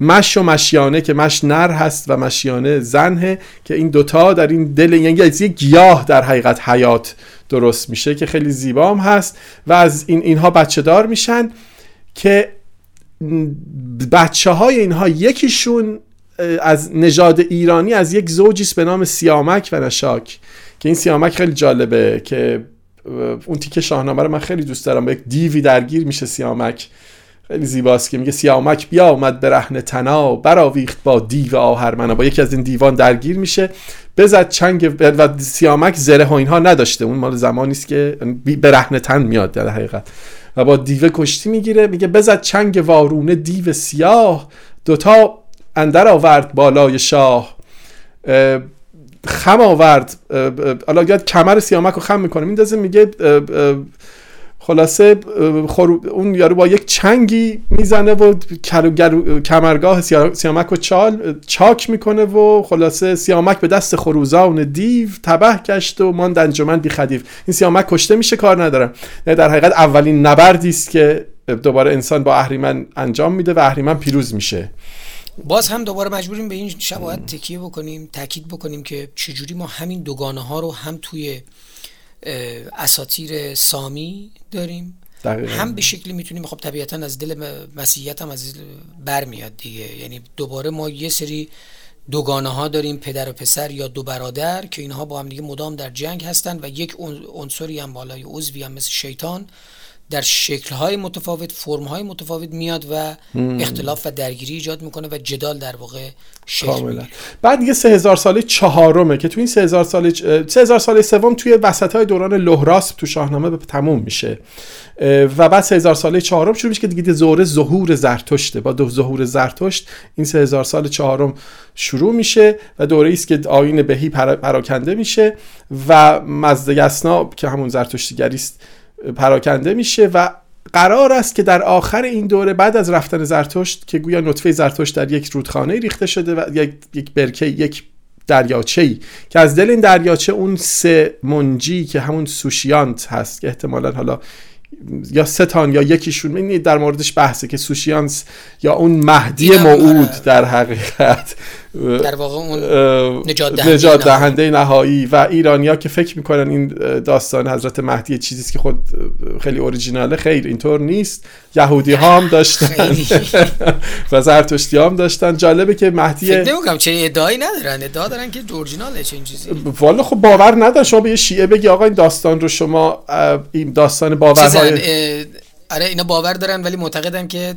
مش و مشیانه که مش نر هست و مشیانه زنه که این دوتا در این دل یعنی یک گیاه در حقیقت حیات درست میشه که خیلی زیبام هست و از این اینها بچه دار میشن که بچه های اینها یکیشون از نژاد ایرانی از یک زوجیست به نام سیامک و نشاک. که این سیامک خیلی جالبه که اون تیکه شاهنامه رو من خیلی دوست دارم با یک دیوی درگیر میشه سیامک. خیلی زیباست که میگه سیامک بیا اومد به رهن تنا براویخت با دیو آهرمنا. با یکی از این دیوان درگیر میشه. بزد چنگ و سیامک زره و اینها نداشته. اون مال زمانی است که به رهن تن میاد در حقیقت. و با دیوه کشتی می‌گیره. میگه بزد چنگ وارونه دیو سیاه. دوتا اندر آورد بالای شاه. خم آورد. حالا یاد کمر سیامک رو خم می‌کنه. میندازه میگه خلاصه اون یارو با یک چنگی می‌زنه و کمرگاه سیامک و چال چاک می‌کنه و خلاصه سیامک به دست خروزان دیو تبه گشت و ماند انجمن بی خدیف این سیامک کشته میشه کار ندارم. در حقیقت اولین نبردی است که دوباره انسان با اهریمن انجام میده و اهریمن پیروز میشه. باز هم دوباره مجبوریم به این شواهد تکیه بکنیم تاکید بکنیم که چجوری ما همین دوگانه ها رو هم توی اساتیر سامی داریم. هم به شکلی می‌تونیم خب طبیعتا از دل مسیحیت هم از برمیاد دیگه. یعنی دوباره ما یه سری دوگانه ها داریم پدر و پسر یا دو برادر که اینها با هم دیگه مدام در جنگ هستند و یک عنصری هم بالای عضوی هم مثل شیطان. در شکلهای متفاوت فرمهای متفاوت میاد و اختلاف و درگیری ایجاد می‌کنه و جدال در واقع شکل بعد دیگه سه هزار ساله چهارمه که تو این سه هزار ساله سه هزار ساله سوم توی وسط های دوران لهراس تو شاهنامه به تموم میشه. و بعد سه هزار ساله چهارم شروع میشه که دیگه زوره ظهور زرتشته. با دو ظهور زرتشت این سه هزار سال چهارم شروع میشه و دوره است که آین بهی پراکنده میشه و مزد که همون زرتشتیگری است پراکنده میشه و قرار است که در آخر این دوره بعد از رفتن زرتشت که گویا نطفه زرتشت در یک رودخانه ریخته شده و یک, یک برکه یک دریاچه ای که از دل این دریاچه اون سه منجی که همون سوشیانت هست که احتمالا حالا یا ستان یا یکیشون این در موردش بحثه که سوشیانس یا اون مهدی موعود در حقیقت در واقع اون نجات دهنده, نهایی. و ایرانیا که فکر می‌کنن این داستان حضرت مهدی چیزی که خود خیلی اوریجیناله خیر اینطور نیست. یهودی ها هم داشتن. و زرتشتی هم داشتن. جالبه که مهدی فکر نمی‌کنم چه ادعایی ندارن. ادعا دارن که اورجیناله چه این چیزی. والا خب باور ندارن شما به یه شیعه بگی آقا این داستان رو شما این داستان باورهای آره اینا باور دارن ولی معتقدن که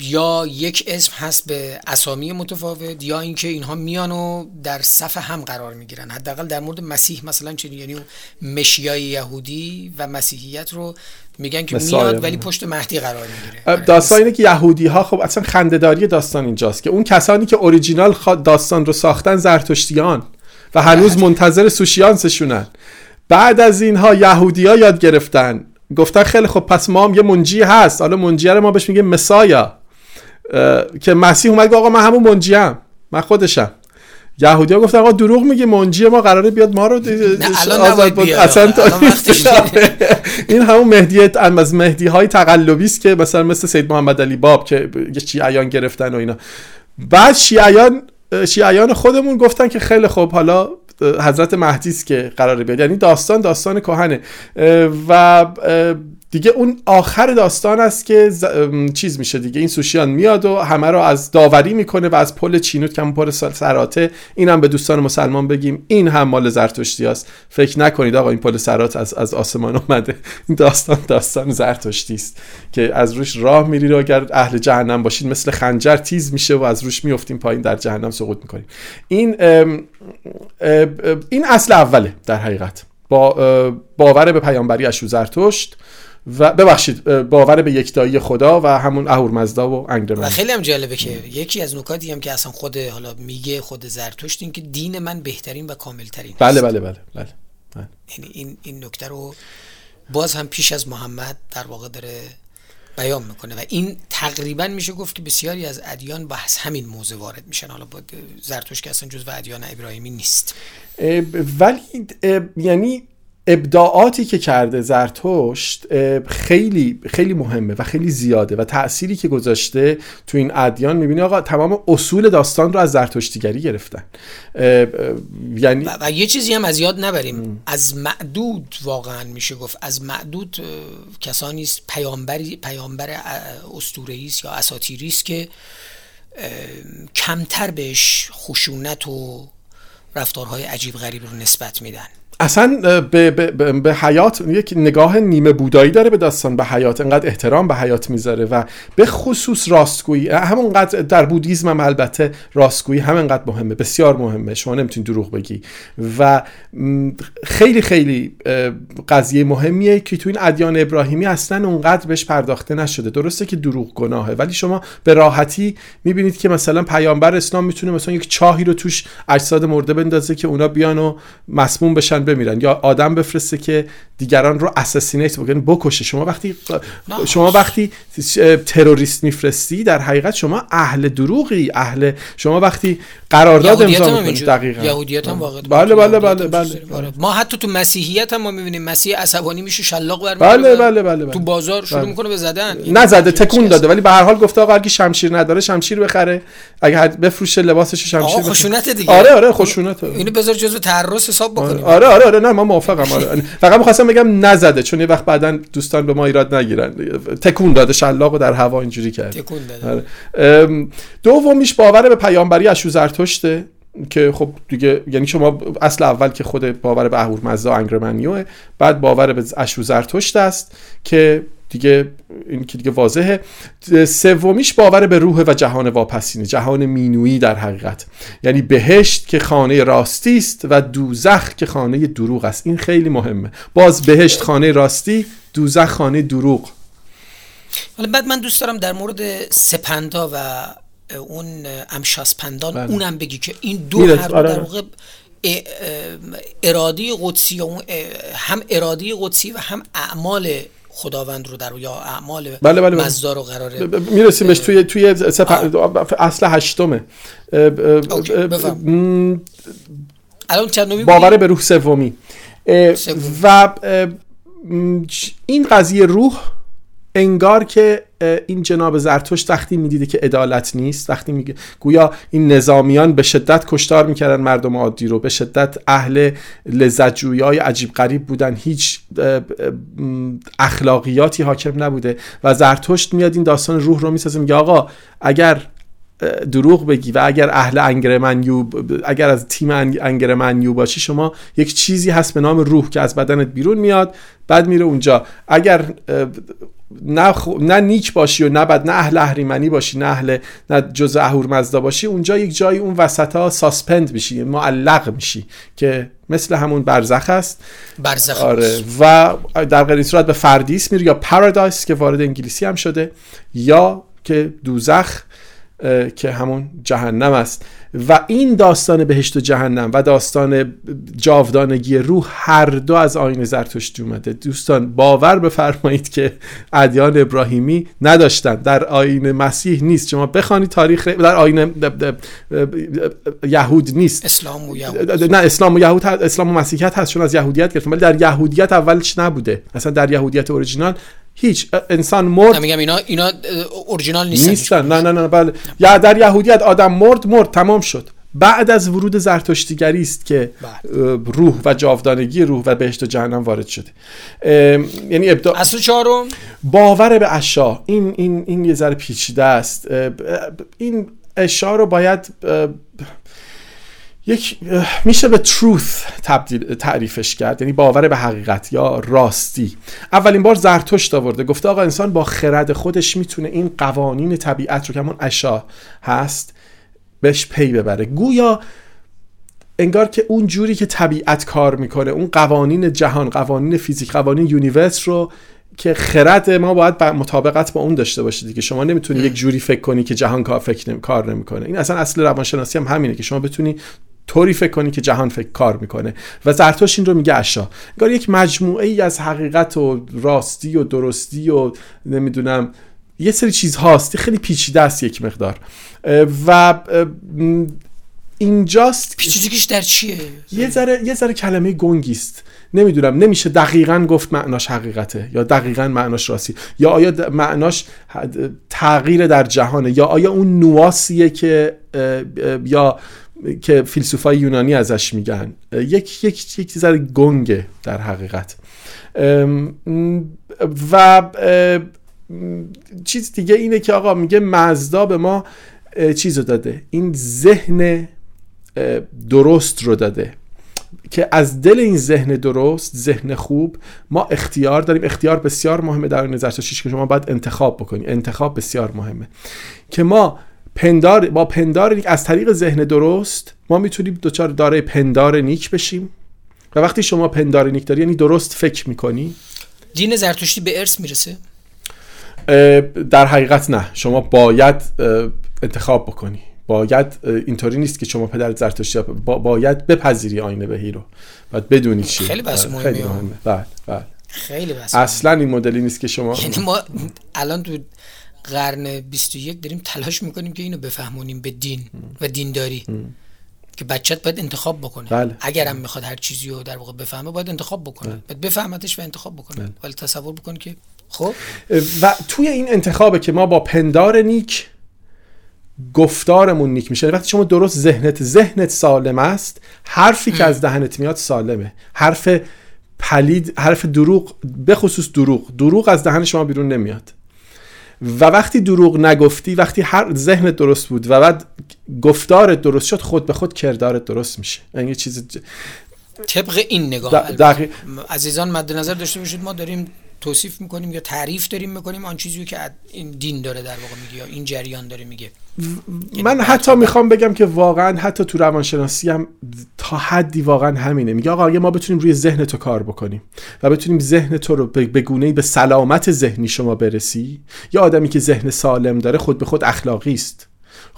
یا یک اسم هست به اسامی متفاوت یا اینکه اینها میان و در صف هم قرار می‌گیرن. حداقل در مورد مسیح مثلا چه یعنی مشیای یهودی و مسیحیت رو میگن که میاد ولی پشت مهدی قرار می‌گیره. داستان اینه که یهودی ها خب اصلا خندهداری داستان اینجاست که اون کسانی که اوریجینال داستان رو ساختن زرتشتیان و هنوز بله. منتظر سوشیانسشونن. بعد از اینها یهودی ها یاد گرفتن. گفتن خیلی خب پس ما هم یه منجی هست. حالا منجی رو ما بهش میگیم مسایا. که مسیح اومد آقا من همون منجی هم. من خودشم. یهودی ها گفتن آقا دروغ میگه منجی ما قراره بیاد ما رو آزاد اصلا این همون مهدی از مهدی های تقلبی است که مثلا مثل سید محمد علی باب که شیعیان گرفتن و اینا. بعد شیعیان شیعیان خودمون گفتن که خیلی خوب حالا حضرت مهدی است که قراره بیاد. یعنی داستان داستان کهنه. و دیگه اون آخر داستان است که چیز میشه دیگه. این سوشیان میاد و همه رو از داوری می‌کنه و از پل چینوت که پر سراته این هم به دوستان مسلمان بگیم. این هم مال زرتشتی است فکر نکنید آقا این پل سرات از, از آسمان اومده. این داستان داستان زرتشتی است که از روش راه میری و اگر اهل جهنم باشید مثل خنجر تیز میشه و از روش میفتیم پایین در جهنم سقوط می‌کنیم. این این اصل اوله در حقیقت. با باور به پیامبری اشو زرتشت و ببخشید باور به یکتایی خدا و همون اهورمزدا و انگرمن و خیلی هم جالبه که یکی از نکاتی هم که اصلا خود حالا میگه خود زرتشت این که دین من بهترین و کاملترین بله بله بله بله, بله. یعنی این این نکته رو باز هم پیش از محمد در واقع داره بیان می‌کنه و این تقریبا میشه گفت که بسیاری از ادیان بحث همین موضوع وارد میشن. حالا با زرتشت که اصلا جزو ادیان ابراهیمی نیست. ولی یعنی ابداعاتی که کرده زرتشت خیلی خیلی مهمه و خیلی زیاده و تأثیری که گذاشته تو این ادیان می‌بینی. آقا تمام اصول داستان رو از زرتشتیگری گرفتن. یعنی و, یه چیزی هم از یاد نبریم. از معدود واقعا میشه گفت. از معدود کسانی است پیامبری پیامبر اسطوره‌ای است یا اساطیری است که کمتر بهش خشونت و رفتارهای عجیب غریب رو نسبت میدن. اصلا به, به, به حیات یک نگاه نیمه بودایی داره به داستان به حیات انقدر احترام به حیات می‌ذاره و به خصوص راستگویی همونقدر در بودیزم هم البته راستگویی همینقدر مهمه بسیار مهمه شما نمی‌تونید دروغ بگی و خیلی خیلی قضیه مهمیه که تو این ادیان ابراهیمی اصلا اونقدر بهش پرداخته نشده. درسته که دروغ گناهه ولی شما به راحتی می‌بینید که مثلا پیامبر اسلام می‌تونه مثلا یک چاهی رو توش اجساد مرده بندازه که اونا بیان و مسموم بشن بمیرن. یا آدم بفرسته که دیگران رو اساسینیت بکنه. بکشه. شما وقتی شما وقتی تروریست میفرستی در حقیقت شما اهل دروغی. اهل شما وقتی قرارداد امضا می‌کنید دقیقاً. یهودیت هم واقعا بله بله بله بله, بله. ما حتی تو مسیحیت هم ما می‌بینیم. مسیح عصبانی میشه شلاق بر بله بله بله, بله. تو بازار شروع بله. می‌کنه به زدن. نزده تکون داده. ولی به هر حال گفته آقا اگه شمشیر نداره شمشیر بخره. اگه بفروشه لباسش شمشیر خشونت دیگه. آره آره خشونت. اینو بذار جزو تعرض حساب بکنیم. آره. آره آره نه من موافقم آره. فقط می‌خواستم بگم نزده چون یه وقت بعدا دوستان به ما ایراد نگیرن. تکون داده شلاقو در هوا اینجوری کرد. تکون داده. دومیش باور به پیامبری اشو زرتشته که خب دیگه یعنی شما اصل اول که خود باور به اهورمزدا انگرمنیوه بعد باور به اشو زرتشت است که دیگه این که دیگه واضحه. سومیش باور به روح و جهان واپسینه جهان مینویی در حقیقت. یعنی بهشت که خانه راستی است و دوزخ که خانه دروغ است. این خیلی مهمه. باز بهشت خانه راستی دوزخ خانه دروغ. حالا بعد من دوست دارم در مورد سپندا و اون امشاسپندان بله. اونم بگی که این دو هر آره. در واقع ارادی قدسی هم ارادی قدسی و هم اعمال خداوند رو در یا اعمال بله بله بله. رو قراره می‌رسیم بهش توی توی اصل هشتمه الان چند باور به روح سومی و این قضیه روح انگار که این جناب زرتشت وقتی می‌دیده که عدالت نیست وقتی میگه گویا این نظامیان به شدت کشتار می‌کردن مردم عادی رو به شدت اهل لذت های عجیب غریب بودن. هیچ اخلاقیاتی حاکم نبوده. و زرتشت میاد این داستان روح رو می‌سازه میگه آقا اگر دروغ بگی و اگر اهل انگرمنیو اگر از تیم انگرمنیو باشی شما یک چیزی هست به نام روح که از بدنت بیرون میاد بعد میره اونجا. اگر نه, نه نیک باشی و نه بد نه اهل اهریمنی باشی نه اهل نه جز اهورمزدا باشی اونجا یک جایی اون وسط ها suspend میشی معلق میشی که مثل همون برزخ است. برزخ. آره. و در غیر صورت به پردیس میره یا paradise که وارد انگلیسی هم شده یا که دوزخ. که همون جهنم است. و این داستان بهشت و جهنم و داستان جاودانگی روح هر دو از آین زرتشتی اومده. دوستان باور بفرمایید که ادیان ابراهیمی نداشتن. در آین مسیح نیست. شما بخوانید تاریخ در آین یهود نیست. اسلام و یهود. نه اسلام و یهود اسلام و مسیحیت هست. چون از یهودیت گرفتن. ولی در یهودیت اولش نبوده. اصلا در یهودیت اورجینال هیچ انسان مرد میگم اینا اینا اورجینال نیستن نیستن. نه نه نه بله. یا در یهودیت آدم مرد مرد تمام شد. بعد از ورود زرتشتیگری است که بله. روح و جاودانگی روح و بهشت و جهنم وارد شده. یعنی ابدا اصل چهارم؟ باور به اشا این این این یه ذره پیچیده است. این اشا رو باید یک میشه به truth تبدیل تعریفش کرد یعنی باور به حقیقت یا راستی. اولین بار زرتشت آورده گفته آقا انسان با خرد خودش می‌تونه این قوانین طبیعت رو که همون اشا هست بهش پی ببره. گویا انگار که اون جوری که طبیعت کار می‌کنه اون قوانین جهان قوانین فیزیک قوانین universe رو که خرد ما باید مطابقت با اون داشته باشه دیگه. شما نمی‌تونی یک جوری فکر کنی که جهان کار فکر نمی... کار نمی‌کنه. این اصلا اصل روانشناسی هم همینه که شما بتونی طوری فکر کنی که جهان فکر کار می‌کنه. و زرتوش این رو میگه اشا انگار یک مجموعه ای از حقیقت و راستی و درستی و نمی‌دونم یه سری چیز هاست خیلی پیچیده است یک مقدار. و اینجاست پیچیدگیش در چیه؟ یه ذره یه ذره کلمه گنگی است نمی‌دونم نمیشه دقیقا گفت معناش حقیقته یا دقیقا معناش راستی. یا آیا معناش تغییر در جهانه؟ یا آیا اون نواسیه که یا که فیلسوفای یونانی ازش میگن. یک یک یک ذره گنگه در حقیقت. و چیز دیگه اینه که آقا میگه مزدا به ما چیز رو داده. این ذهن درست رو داده. که از دل این ذهن درست ذهن خوب ما اختیار داریم. اختیار بسیار مهمه در زرتشتی که شما باید انتخاب بکنید انتخاب بسیار مهمه. که ما پندار با پندار نیک از طریق ذهن درست ما می‌تونیم دوچار داره پندار نیک بشیم. و وقتی شما پندار نیک داری یعنی درست فکر می‌کنی. دین زرتشتی به ارث می‌رسه؟ در حقیقت نه. شما باید انتخاب بکنی. باید اینطوری نیست که شما پدر زرتشتی با باید بپذیری آینه بهی رو. باید بدونی چیه خیلی بحث بله، مهمه خیلی مهمه. بله بله. خیلی بحث اصلا این مدلی نیست که شما یعنی ما الان تو قرن 21 داریم تلاش می‌کنیم که اینو بفهمونیم به دین و دینداری. که بچت باید انتخاب بکنه. بله. اگر هم می‌خواد هر چیزی رو در واقع بفهمه باید انتخاب بکنه. بله. باید بفهمتش و انتخاب بکنه. بله. ولی تصور بکن که خب؟ و توی این انتخابه که ما با پندار نیک گفتارمون نیک میشه. وقتی شما درست ذهنت ذهنت سالم است حرفی که از دهنت میاد سالمه. حرف پلید حرف دروغ به خصوص دروغ. دروغ از دهن شما بیرون نمیاد. و وقتی دروغ نگفتی وقتی هر ذهنت درست بود و بعد گفتارت درست شد خود به خود کردارت درست میشه. یعنی چیز ج- طبق این نگاه. دقیق. عزیزان مد نظر داشته باشید. ما داریم توصیف می‌کنیم یا تعریف داریم می‌کنیم آن چیزی که این دین داره در واقع میگه یا این جریان داره میگه. من حتی می‌خوام بگم که واقعا حتی تو روانشناسی هم تا حدی واقعا همینه. میگه آقا اگه ما بتونیم روی ذهن تو کار بکنیم و بتونیم ذهن تو رو به گونه به سلامت ذهنی شما برسی یا آدمی که ذهن سالم داره خود به خود اخلاقی است.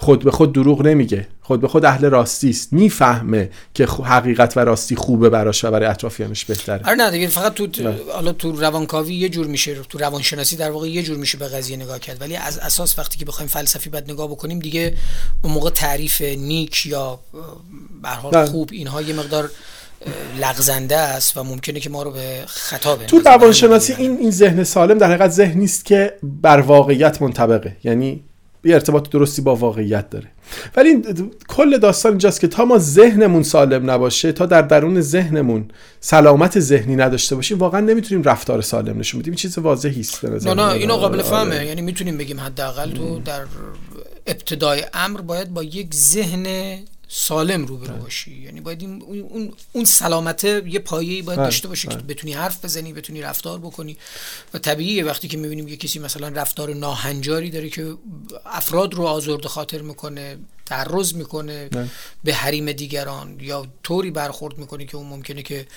خود به خود دروغ نمیگه خود به خود اهل راستی است می‌فهمه که حقیقت و راستی خوبه براش و برای اطرافیانش بهتره آره نه دیگه فقط تو. حالا تو روانکاوی یه جور میشه تو روانشناسی در واقع یه جور میشه به قضیه نگاه کرد ولی از اساس وقتی که بخوایم فلسفی بعد نگاه بکنیم دیگه اون موقع تعریف نیک یا به حال. خوب اینها یه مقدار لغزنده است و ممکنه که ما رو به خطا بندازه تو روانشناسی. این این ذهن سالم در حقیقت ذهنی است که بر واقعیت منطبقه یعنی یه ارتباط درستی با واقعیت داره ولی کل داستان اینجاست که تا ما ذهنمون سالم نباشه تا در درون ذهنمون سلامت ذهنی نداشته باشیم واقعا نمی‌تونیم رفتار سالم نشون بدیم این چیز واضحی است نه نه. اینو قابل آره. فهمه یعنی می‌تونیم بگیم حداقل تو در ابتدای امر باید با یک ذهن سالم روبرو باشی یعنی باید این اون- اون سلامته یه پایه‌ای باید بله، داشته باشه که بله. بتونی حرف بزنی بتونی رفتار بکنی و طبیعیه وقتی که می‌بینیم یه کسی مثلا رفتار ناهنجاری داره که افراد رو آزرده خاطر می‌کنه تعرض می‌کنه بله. به حریم دیگران یا طوری برخورد می‌کنه که اون ممکنه که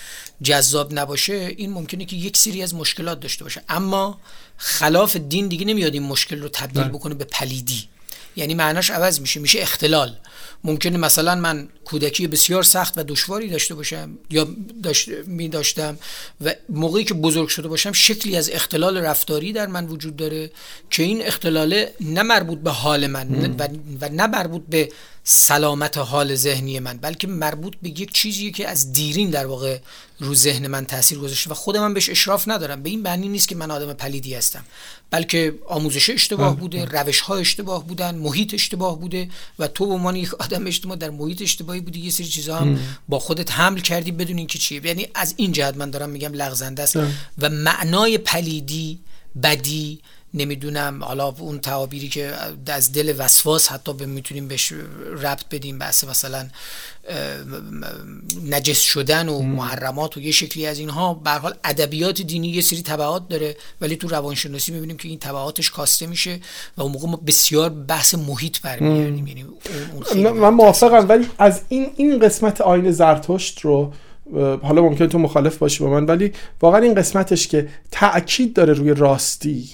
جذاب نباشه این ممکنه که یک سری از مشکلات داشته باشه اما خلاف دین دیگه نمیاد این مشکل رو تبدیل بله. بکنه به پلیدی یعنی معناش عوض میشه میشه اختلال ممکنه مثلا من کودکی بسیار سخت و دشواری داشته باشم یا داشت می داشتم و موقعی که بزرگ شده باشم شکلی از اختلال رفتاری در من وجود داره که این اختلاله نه مربوط به حال من و, و نه مربوط به سلامت حال ذهنی من بلکه مربوط به یک چیزیه که از دیرین در واقع رو ذهن من تاثیر گذاشته و خود من بهش اشراف ندارم. به این معنی نیست که من آدم پلیدی هستم. بلکه آموزش اشتباه بوده روش ها اشتباه بودن محیط اشتباه بوده و تو به عنوان یک آدم اشتباه در محیط اشتباهی بودی یه سری چیزا هم با خودت حمل کردی بدون اینکه چیه یعنی از این جهت من دارم میگم لغزنده است. و معنای پلیدی بدی نمی‌دونم. حالا اون تعابیری که از دل وسواس حتی به می‌تونیم بهش ربط بدیم بحث مثلا نجس شدن و محرمات و یه شکلی از اینها. به حال ادبیات دینی یه سری تبعات داره ولی تو روانشناسی می‌بینیم که این تبعاتش کاسته میشه و اون موقع ما بسیار بحث محیط برمیگردیم. یعنی من موافقم ولی از این این قسمت آین زرتشت رو حالا ممکن تو مخالف باشی با من ولی واقعا این قسمتش که تاکید داره روی راستی.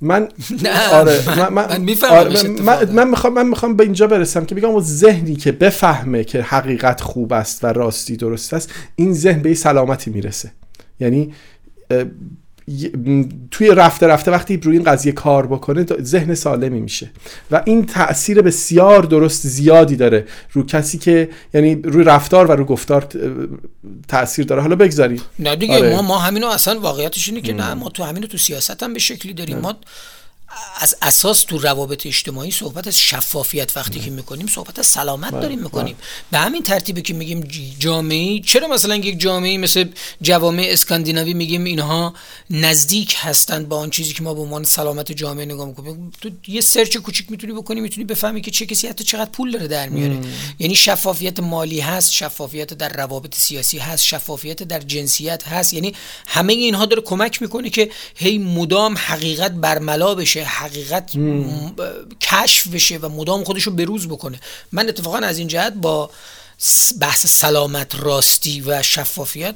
من آره من- من میفهممش آره، من. من می‌خوام من می‌خوام به اینجا برسم که بگم اون ذهنی که بفهمه که حقیقت خوب است و راستی درست است این ذهن به سلامتی می‌رسه یعنی توی رفته رفته وقتی روی این قضیه کار بکنه ذهن سالمی میشه. و این تاثیر بسیار درست زیادی داره رو کسی که یعنی روی رفتار و رو گفتار تاثیر داره. حالا بگذاریم. نه دیگه آره. ما ما همینو اصلا واقعیتش اینه که نه ما تو همینو تو سیاست هم به شکلی داریم. ما از اساس تو روابط اجتماعی صحبت از شفافیت وقتی که می‌کنیم صحبت از سلامت بله، داریم می‌کنیم. به همین ترتیبه که میگیم جامعه چرا مثلا یک جامعه مثل جوامع اسکاندیناوی میگیم اینها نزدیک هستند با آن چیزی که ما به عنوان سلامت جامعه نگاه می‌کنیم؟ تو یه سرچ کوچیک می‌تونی بکنی می‌تونی بفهمی که چه کسی حتی چقدر پول داره در میاره. یعنی شفافیت مالی هست شفافیت در روابط سیاسی هست شفافیت در جنسیت هست. یعنی همه اینها داره کمک می‌کنه که هی مدام حقیقت برملا بشه. حقیقت کشف بشه و مدام خودش رو بروز بکنه. من اتفاقا از این جهت با بحث سلامت راستی و شفافیت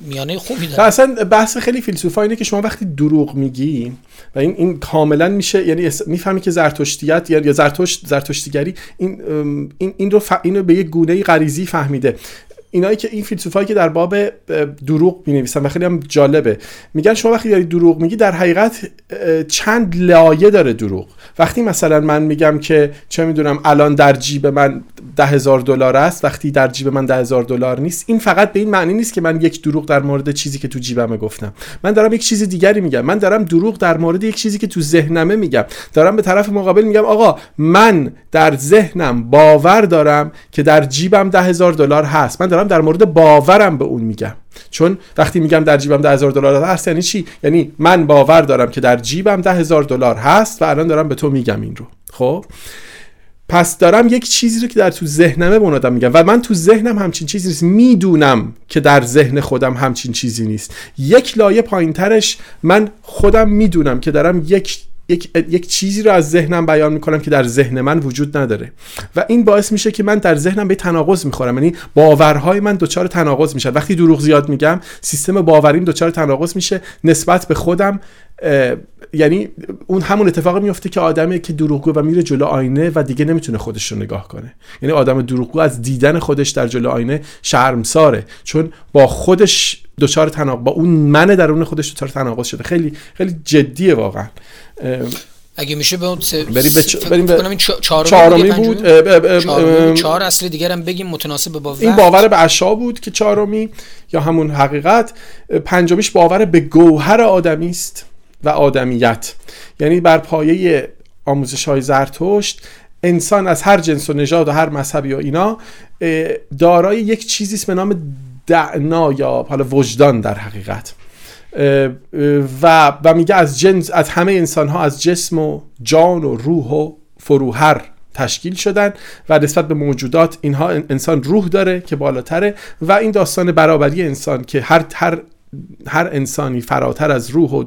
میانه خوبی داره اصلا بحث خیلی فیلسوفا اینه که شما وقتی دروغ میگی و این این کاملا میشه یعنی می‌فهمی که زرتشتیت یا زرتشت زرتشتیگری این این این رو ف... اینو به یک گونه غریزی فهمیده. اینایی که این فیلسوفایی که در باب دروغ می نویسن و خیلی هم جالبه. میگن شما وقتی داری دروغ میگی در حقیقت چند لایه داره دروغ. وقتی مثلا من میگم که چه می‌دونم الان در جیب من ده هزار دلار است وقتی در جیب من ده هزار دلار نیست این فقط به این معنی نیست که من یک دروغ در مورد چیزی که تو جیبمه گفتم. من دارم یک چیز دیگری میگم. من دارم دروغ در مورد یک چیزی که تو ذهنمه میگم. دارم به طرف مقابل میگم آقا من در ذهنم باور دارم که در جیبم ده هزار دلار هست. من دارم در مورد باورم به اون میگم. چون وقتی میگم در جیبم ده هزار دلار هست یعنی چی؟ یعنی من باور دارم که در جیبم ده هزار دلار هست و الان دارم به تو میگم این رو. خب؟ پس دارم یک چیزی رو که در تو ذهنمه به آدم میگم و من تو ذهنم همچین چیزی نیست. می‌دونم که در ذهن خودم همچین چیزی نیست. یک لایه پایینترش من خودم می‌دونم که دارم یک یک, یک چیزی رو از ذهنم بیان می‌کنم که در ذهن من وجود نداره. و این باعث میشه که من در ذهنم به تناقض می‌خورم. یعنی باورهای من دچار تناقض میشه وقتی دروغ زیاد میگم سیستم باوریم دچار تناقض میشه نسبت به خودم یعنی اون همون اتفاق میفته که آدمی که دروغگو و میره جلو آینه و دیگه نمی‌تونه خودش رو نگاه کنه. یعنی آدم دروغگو از دیدن خودش در جلو آینه شرمساره. چون با خودش دچار تناقض با اون من درون خودش دچار تناقض شده. خیلی خیلی جدیه واقعا. اگه میشه به اون سه بریم به چ... بریم به چهارمی بود چهار اصل دیگرم بگیم متناسب با این باور به اشا بود که چهارمی یا همون حقیقت پنجمیش باور به گوهر آدمی است و آدمیت. یعنی بر پایه آموزش های زرتشت انسان از هر جنس و نژاد و هر مذهبی و اینا دارای یک چیزی است به نام دعنا یا حالا وجدان در حقیقت. و و میگه از جنس از همه انسان ها از جسم و جان و روح و فروهر تشکیل شدن و نسبت به موجودات اینها انسان روح داره که بالاتره و این داستان برابری انسان که هر هر هر انسانی فراتر از روح و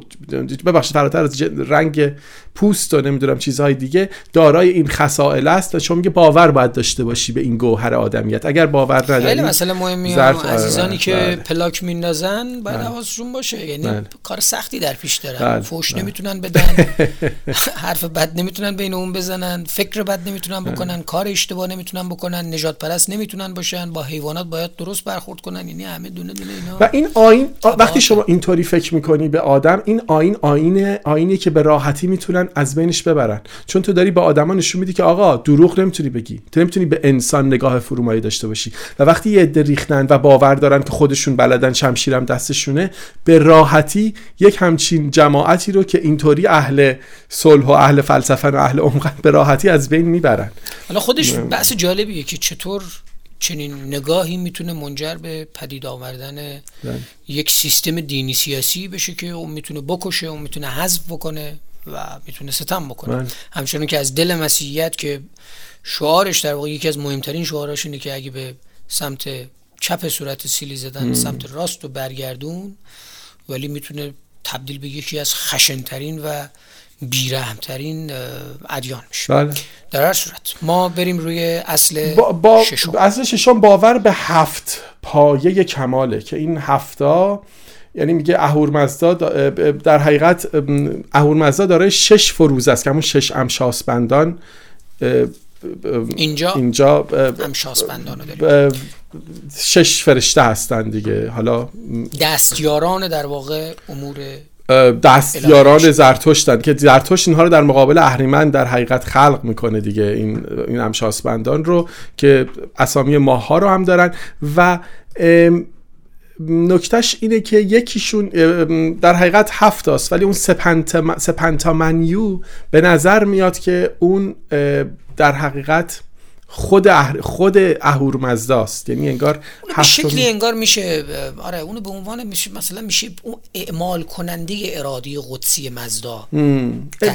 ببخشید فراتر از رنگ پوست و نمی‌دونم چیزهای دیگه دارای این خصائل است و چون میگه باور باید داشته باشی به این گوهر آدمیت. اگر باور نداری خیلی مسئله مهمی عزیزانی آره، که بله. پلاک میندازن باید بله. حواسشون باشه. یعنی بله. کار سختی در پیش دارن. بله. فوش بله. نمی‌تونن بدن. حرف بد نمی‌تونن بین اون بزنن. فکر بد نمی‌تونن بکنن. کار اشتباه نمی‌تونن بکنن. نجات پرست نمی‌تونن باشن. با حیوانات باید درست برخورد کنن. یعنی همه دونه دونه اینا. و این آین وقتی شما اینطوری فکر می‌کنی به آدم این آین آینه آینی که به راحتی می‌تونن از بینش ببرن. چون تو داری به آدما نشون میدی که آقا دروغ نمی‌تونی بگی. تو نمی‌تونی به انسان نگاه فرومایی داشته باشی. و وقتی یه عده ریختن و باور دارن که خودشون بلدن شمشیرم دستشونه به راحتی یک همچین جماعتی رو که اینطوری اهل صلح و اهل فلسفه و اهل عمقن به راحتی از بین می‌برن. حالا خودش بحث جالبیه که چطور چنین نگاهی می‌تونه منجر به پدید آوردن بله. یک سیستم دینی سیاسی بشه که اون می‌تونه بکشه اون می‌تونه حذف بکنه. و می‌تونه ستم بکنه من. همچنان که از دل مسیحیت که شعارش در واقع یکی از مهمترین شعاراش اینه که اگه به سمت چپ صورت سیلی زدن سمت راست و برگردون ولی می‌تونه تبدیل به یکی از خشنترین و بیرحمترین ادیان میشه بله. در هر صورت ما بریم روی اصل با, با ششم اصل ششم باور به هفت پایه کماله که این هفتا یعنی میگه اهورمزدا در حقیقت اهورمزدا داره شش فروز است که همون شش امشاسبندان اینجا اینجا امشاسبندان شش فرشته هستن دیگه. حالا دستیاران در واقع امور دستیاران زرتشتن که زرتشت اینها رو در مقابل اهریمن در حقیقت خلق می‌کنه دیگه این این امشاسبندان رو که اسامی ماه ها رو هم دارن و نکتهش اینه که یکیشون در حقیقت هفت است ولی اون سپنتا منیو به نظر میاد که اون در حقیقت خود اح... خود اهورمزداست. یعنی انگار به شکلی انگار میشه آره اونو به عنوان میشه مثلا میشه اون اعمال کننده ارادی قدسی مزدا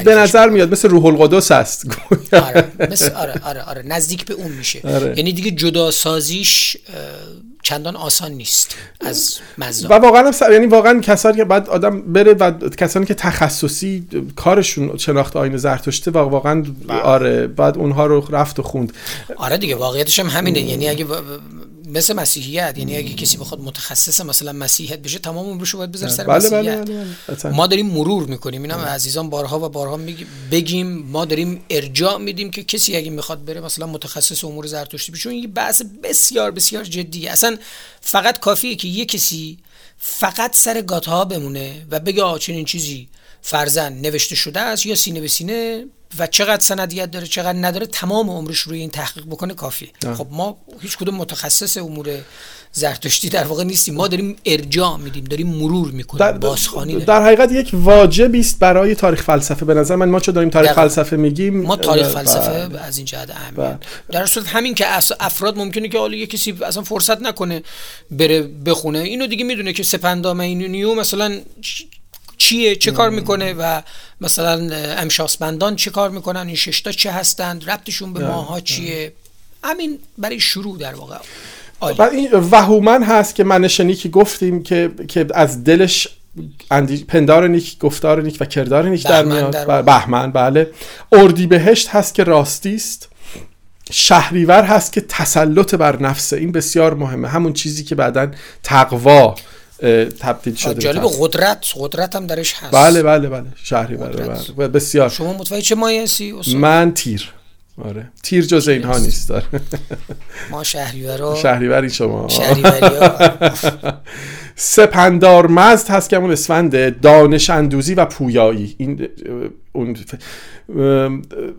به نظر میاد مثل روح القدس است. آره مثل آره آره آره نزدیک به اون میشه. آره. یعنی دیگه جدا سازیش چندان آسان نیست از مزدا و واقعا یعنی واقعا کسانی که بعد آدم بره و کسانی که تخصصی کارشون شناخت آینه زرتشته و واقعا بله. آره بعد اونها رو رفت و خوند. آره دیگه واقعیتش هم همینه. یعنی اگه مثل مسیحیت یعنی اگه کسی بخواد متخصص مثلا مسیحیت بشه تمام عمرش باید بذاره سر بله مسیحیت. بله بله ما داریم مرور می‌کنیم. اینا عزیزان بارها و بارها بگیم ما داریم ارجاع میدیم که کسی اگه می‌خواد بره مثلا متخصص امور زرتشتی بشه این بحث بسیار بسیار جدیه. اصلا فقط کافیه که یه کسی فقط سر گاتها بمونه و بگه آ چنین چیزی فرزن نوشته شده است یا سینه به سینه و چقدر سندیت داره چقدر نداره تمام عمرش روی این تحقیق بکنه کافیه. خب ما هیچ کدوم متخصص امور زرتشتی در واقع نیستیم. ما داریم ارجاع میدیم داریم مرور می‌کنیم در بازخوانی داریم. در حقیقت یک واجبی است برای تاریخ فلسفه. به نظر من ما چه داریم تاریخ فلسفه میگیم؟ ما تاریخ فلسفه بله. از این جهت اهمیت. در صورت همین که افراد ممکنه که حالا کسی اصلا فرصت نکنه بره بخونه اینو دیگه می‌دونه که سپندام اینو مثلا چیه چه کار می‌کنه و مثلا امشاسبندان چه کار می‌کنن این ششتا چه هستند ربطشون به ماها چیه؟ همین برای شروع در واقع. و این وهومن هست که منشنی که گفتیم که که از دلش اندی... پندار نیک گفتار نیک و کردار نیک در میاد. بهمن بله. اردی بهشت هست که راستی است. شهریور هست که تسلط بر نفسه. این بسیار مهمه. همون چیزی که بعدا تقوا تبدیل شده جالب قدرت قدرت هم درش هست. بله بله بله شهری بله بله. بسیار. شما متوجه چه مایه هستی من تیر. آره. تیر جز اینها نیست. داره ما شهریورا. شهریوری شما. سپندار مزد هست که همون اسفند دانش اندوزی و پویایی. این اون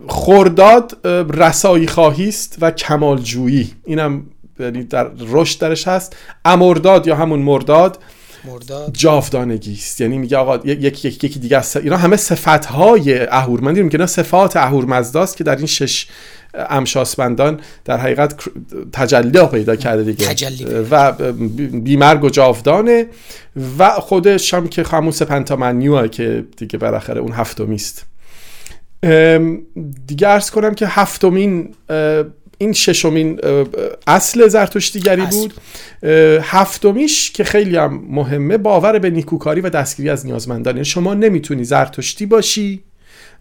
خورداد رسایی خواهی است و کمالجویی. اینم یعنی در رشد درش هست. امرداد یا همون مرداد مرداد. جاودانگی است. یعنی میگه آقا یکی یک یکی دیگه است اینا همه صفت های اهورمندی میگه اینا صفات اهورمزداست که در این شش امشاسبندان در حقیقت تجلی پیدا کرده دیگه. تجلی و بیمرگ و جاودانه و خودش هم که همون سپنتامنیوه که دیگه بالاخره اون هفتمی است. دیگه ارز کنم که هفتمین این ششمین اصل زرتشتیگری بود. هفتمیش که خیلی هم مهمه باور به نیکوکاری و دستگیری از نیازمندان. یعنی شما نمی‌تونی زرتشتی باشی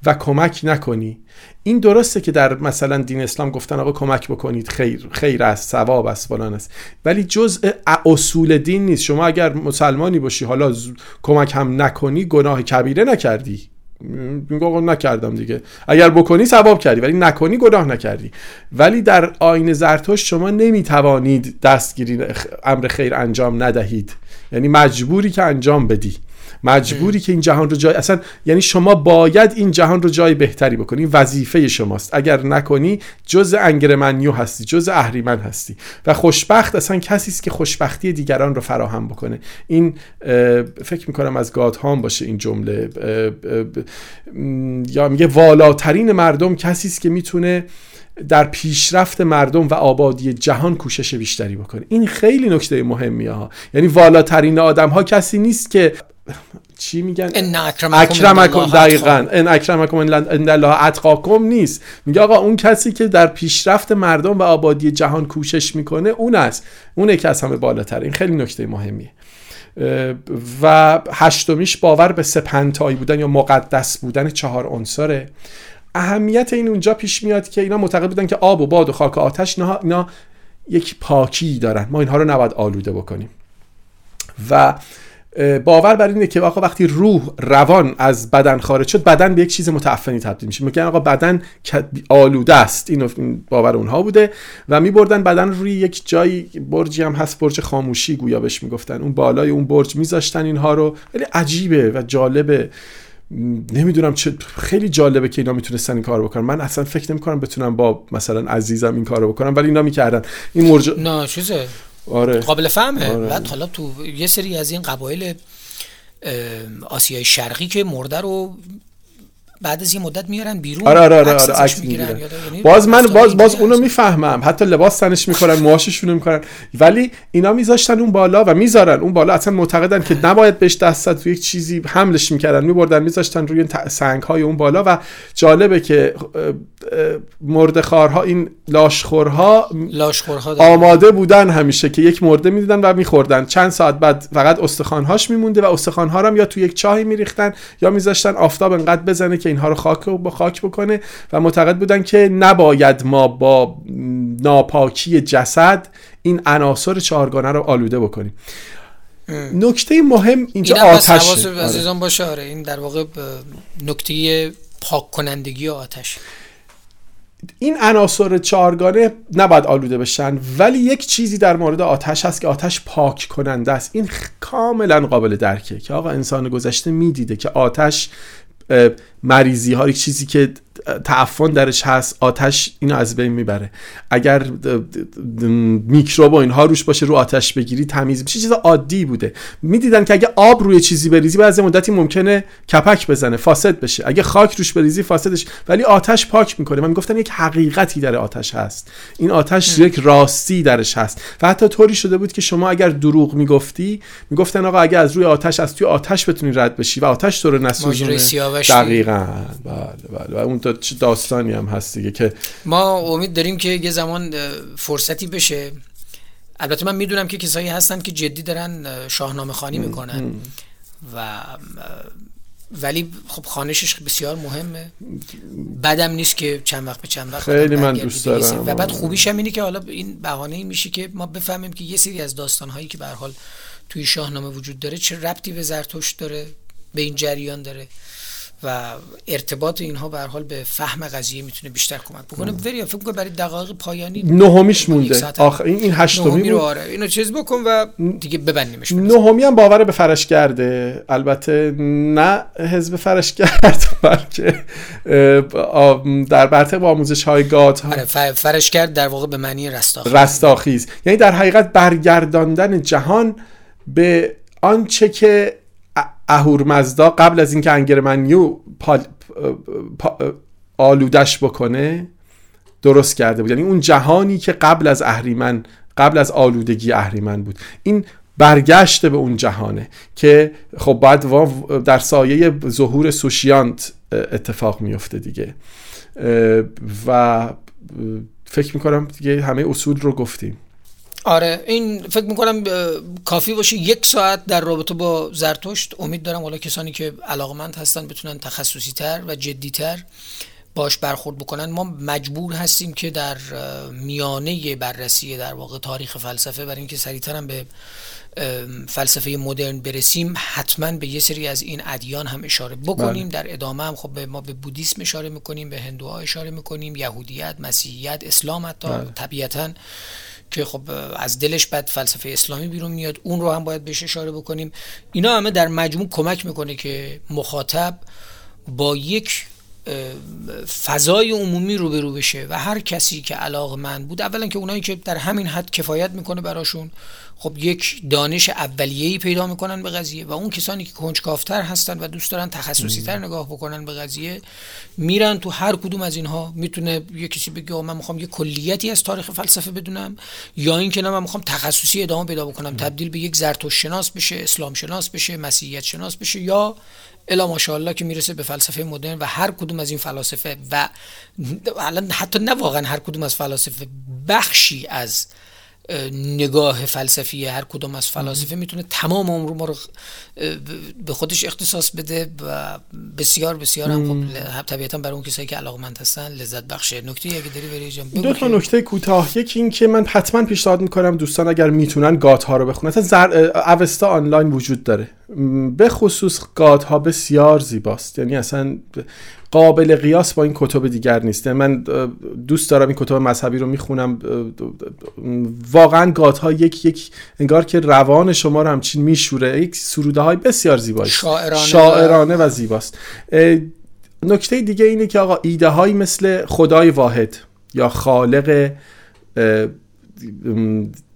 و کمک نکنی. این درسته که در مثلا دین اسلام گفتن آقا کمک بکنید خیر خیر است ثواب است فلان است. ولی جزء اصول دین نیست. شما اگر مسلمانی باشی حالا کمک هم نکنی گناه کبیره نکردی. میگه آقا نکردم دیگه. اگر بکنی ثواب کردی ولی نکنی گناه نکردی. ولی در آین زرتشت شما نمی‌توانید دستگیری امر خیر انجام ندهید. یعنی مجبوری که انجام بدی. مجبوری که این جهان رو جای اصلا یعنی شما باید این جهان رو جای بهتری بکنی. وظیفه شماست. اگر نکنی جز انگرمنیو هستی جز اهریمن هستی. و خوشبخت اصلا کسی است که خوشبختی دیگران رو فراهم بکنه. این فکر می‌کنم از گادهام باشه این جمله. یا میگه والاترین مردم کسی است که می‌تونه در پیشرفت مردم و آبادی جهان کوشش بیشتری بکنه. این خیلی نکته مهمی ها. یعنی والاترین آدم ها کسی نیست که چی میگن؟ ان اکرمکم دقیقا. ان اکرمکم ان الله اتقاکم نیست. میگه آقا اون کسی که در پیشرفت مردم و آبادی جهان کوشش می‌کنه اون است. اونه که از همه بالاتر این خیلی نکته مهمیه. و هشتمیش باور به سپنتایی بودن یا مقدس بودن چهار عنصره. اهمیت این اونجا پیش میاد که اینا معتقد بودن که آب و باد و خاک و آتش اینا, اینا یک پاکی دارن. ما اینها رو نباید آلوده بکنیم. و باور بر اینه که آقا وقتی روح روان از بدن خارج شد بدن به یک چیز متعفنی تبدیل میشه. میگن آقا بدن آلوده است. این باور اونها بوده و میبردن بدن روی یک جایی برجی هم هست برج خاموشی گویا بهش می‌گفتن. اون بالای اون برج میذاشتن اینها رو. خیلی عجیبه و جالبه. نمی‌دونم چه خیلی جالبه که اینا می‌تونستن این کارو بکنن. من اصلا فکر نمی‌کنم بتونم با مثلا عزیزم این کارو بکنم ولی اینا می‌کردن. این مرج نه چیزه آره قابل فهمه آره. بعد حالا تو یه سری از این قبایل آسیای شرقی که مرده رو بعد از یه مدت میارن بیرون آره آره آره, آره عکس می‌گیرن. می‌گیرن باز من باز باز اونو. می‌فهمم حتی لباس تنش می‌کنن موهاششون می‌کنن ولی اینا میذاشتن اون بالا و می‌ذارن اون بالا اصلا معتقدن که نباید بهش دست تو یک چیزی حملش می‌کردن میبردن میذاشتن روی سنگ های اون بالا و جالبه که مردخارها این لاشخورها لاشخورها. آماده بودن همیشه که یک مرده می‌دیدن و میخوردن چند ساعت بعد فقط استخوانهاش میمونده و استخوانها رو هم یا تو یک چاهی میریختن یا میذاشتن آفتاب انقدر بزنه که اینها رو خاک با خاک بکنه و معتقد بودن که نباید ما با ناپاکی جسد این عناصر چهارگانه رو آلوده بکنیم. نکته مهم اینجا این آتش. حواس عزیزان باشه. آره این در واقع ب- نکته پاک کنندگی آتش. این عناصر چهارگانه نباید آلوده بشن ولی یک چیزی در مورد آتش هست که آتش پاک کننده است. این خ- کاملا قابل درکه که آقا انسان گذشته می‌دیده که آتش اه، مریضی ها یک چیزی که تعفن درش هست آتش اینو از بین می‌بره. اگر میکروب و اینها روش باشه رو آتش بگیری تمیز میشه. چیز عادی بوده. می‌دیدن که اگه آب روی چیزی بریزی بعد از مدتی ممکنه کپک بزنه فاسد بشه. اگه خاک روش بریزی فاسدش. ولی آتش پاک می‌کنه. و می‌گفتن یک حقیقتی در آتش هست. این آتش یک راستی درش هست. و حتی طوری شده بود که شما اگر دروغ می‌گفتی می‌گفتن آقا اگه از روی آتش از توی آتش بتونی رد بشی و آتش تو رو نسوزونه. سیاوش دقیقا بله بله. و اون تا- چه داستانی هم هست دیگه که ما امید داریم که یه زمان فرصتی بشه. البته من می‌دونم که کسایی هستن که جدی دارن اه، شاهنامه خانی می‌کنن. و ولی خب خانشش بسیار مهمه. بدم نیست که چند وقت به چند وقت خیلی من دوست دارم. و بعد خوبیش هم اینه که حالا این بهانه میشه که ما بفهمیم که یه سری از داستانهایی که به حال توی شاهنامه وجود داره چه ربطی به زرتشت داره به این جریان داره. و ارتباط اینها به هر حال به فهم قضیه می‌تونه بیشتر کمک بکنه. وریا فکر کنم برای دقایق پایانی نهمیش مونده. ساعت آخ این این هشتمی رو آره اینو چیز بکن و دیگه ببندیمش. نهمی هم باور به فرشگرده البته نه حزب فرشگرد بلکه اه، آ- در برتق با آموزش های گات آره فرش کرد در واقع به معنی رستاخیز. رستاخیز. یعنی در حقیقت برگرداندن جهان به آنچه که اهورمزدا قبل از اینکه انگرمنیو پال... پا... آلودش بکنه درست کرده بود. یعنی اون جهانی که قبل از اهریمن قبل از آلودگی اهریمن بود. این برگشت به اون جهانه که خب بعد در سایه ظهور سوشیانت اتفاق میفته دیگه. و فکر می‌کنم دیگه همه اصول رو گفتیم. آره این فکر می‌کنم کافی باشه یک ساعت در رابطه با زرتشت. امید دارم حالا کسانی که علاقمند هستن بتونن تخصصی تر و جدی تر باش برخورد بکنن. ما مجبور هستیم که در میانه بررسی در واقع تاریخ فلسفه برای اینکه سریعتر هم به فلسفه مدرن برسیم حتما به یه سری از این ادیان هم اشاره بکنیم. در ادامه هم خب به ما به بودیسم اشاره می‌کنیم به هندوها اشاره می‌کنیم یهودیت مسیحیت اسلام حتی طبیعتا که خب از دلش بعد فلسفه اسلامی بیرون میاد. اون رو هم باید بهش اشاره بکنیم. اینا همه در مجموع کمک می‌کنه که مخاطب با یک فضای عمومی روبرو بشه و هر کسی که علاقه من بود اولا که اونایی که در همین حد کفایت می‌کنه براشون خب یک دانش اولیه‌ای پیدا می‌کنن به قضیه و اون کسانی که کنجکاوتر هستن و دوست دارن تخصصی تر نگاه بکنن به قضیه میرن تو هر کدوم از اینها. می‌تونه یه کسی بگه من می‌خوام یه کلیتی از تاریخ فلسفه بدونم یا اینکه نه من می‌خوام تخصصی ادامه پیدا بکنم. تبدیل به یک زرتشت شناس بشه اسلام شناس بشه مسیحیت شناس بشه یا الا ماشاءالله که می‌رسه به فلسفه مدرن و هر کدوم از این فلاسفه و الان حتی نه واقعا هر کدوم از فلاسفه بخشی از نگاه فلسفی هر کدوم از فلاسفه می‌تونه تمام عمر ما رو به خودش اختصاص بده و بسیار بسیار هم خب طبیعتا برای اون کسایی که علاقمند هستن لذت بخشه نکته اگه داری بری جان دو تا نکته کوتاه. یکی این که من حتما پیشنهاد می‌کنم دوستان اگر می‌تونن گات ها رو بخونن. اصلا زر... اوستا آنلاین وجود داره. به خصوص گات ها بسیار زیباست. یعنی اصلا قابل قیاس با این کتب دیگر نیست. یعنی من دوست دارم این کتب مذهبی رو می‌خونم. واقعا گات ها یک یک انگار که روان شما رو همچین میشوره. یک سروده های بسیار زیبایی شاعرانه و- شاعرانه و زیباست. نکته دیگه اینه که آقا ایده هایی مثل خدای واحد یا خالق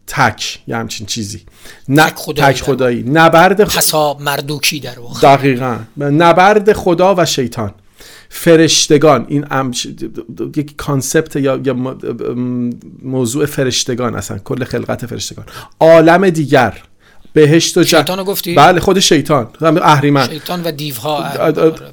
تک یه همچین چیزی. تک خدایی تک خدایی. نبرد پسا مردوکی در واقع. دقیقا. نبرد خدا و شیطان. فرشتگان. این یک کانسپت یا, یا موضوع فرشتگان اصلا کل خلقت فرشتگان. عالم دیگر. بهشت و جه... شیطان گفتی؟ بله خود شیطان. اهریمن. شیطان و دیوها.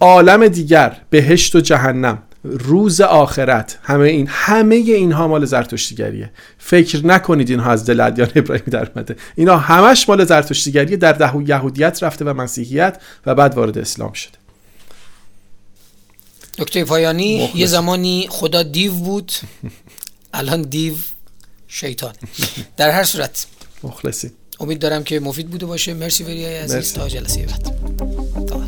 عالم دیگر. بهشت و جهنم. روز آخرت. همه این همه اینها مال زرتشتیگریه. فکر نکنید اینها از دل ادیان ابراهیمی در اومده. اینا همش مال زرتشتیگریه. در ده یهودیت رفته و مسیحیت و بعد وارد اسلام شده. دکتر پایانی مخلص. یه زمانی خدا دیو بود. الان دیو شیطان. در هر صورت. مخلصی. امید دارم که مفید بوده باشه. مرسی وریای عزیز. مرسی. تا جلسه بعد. تا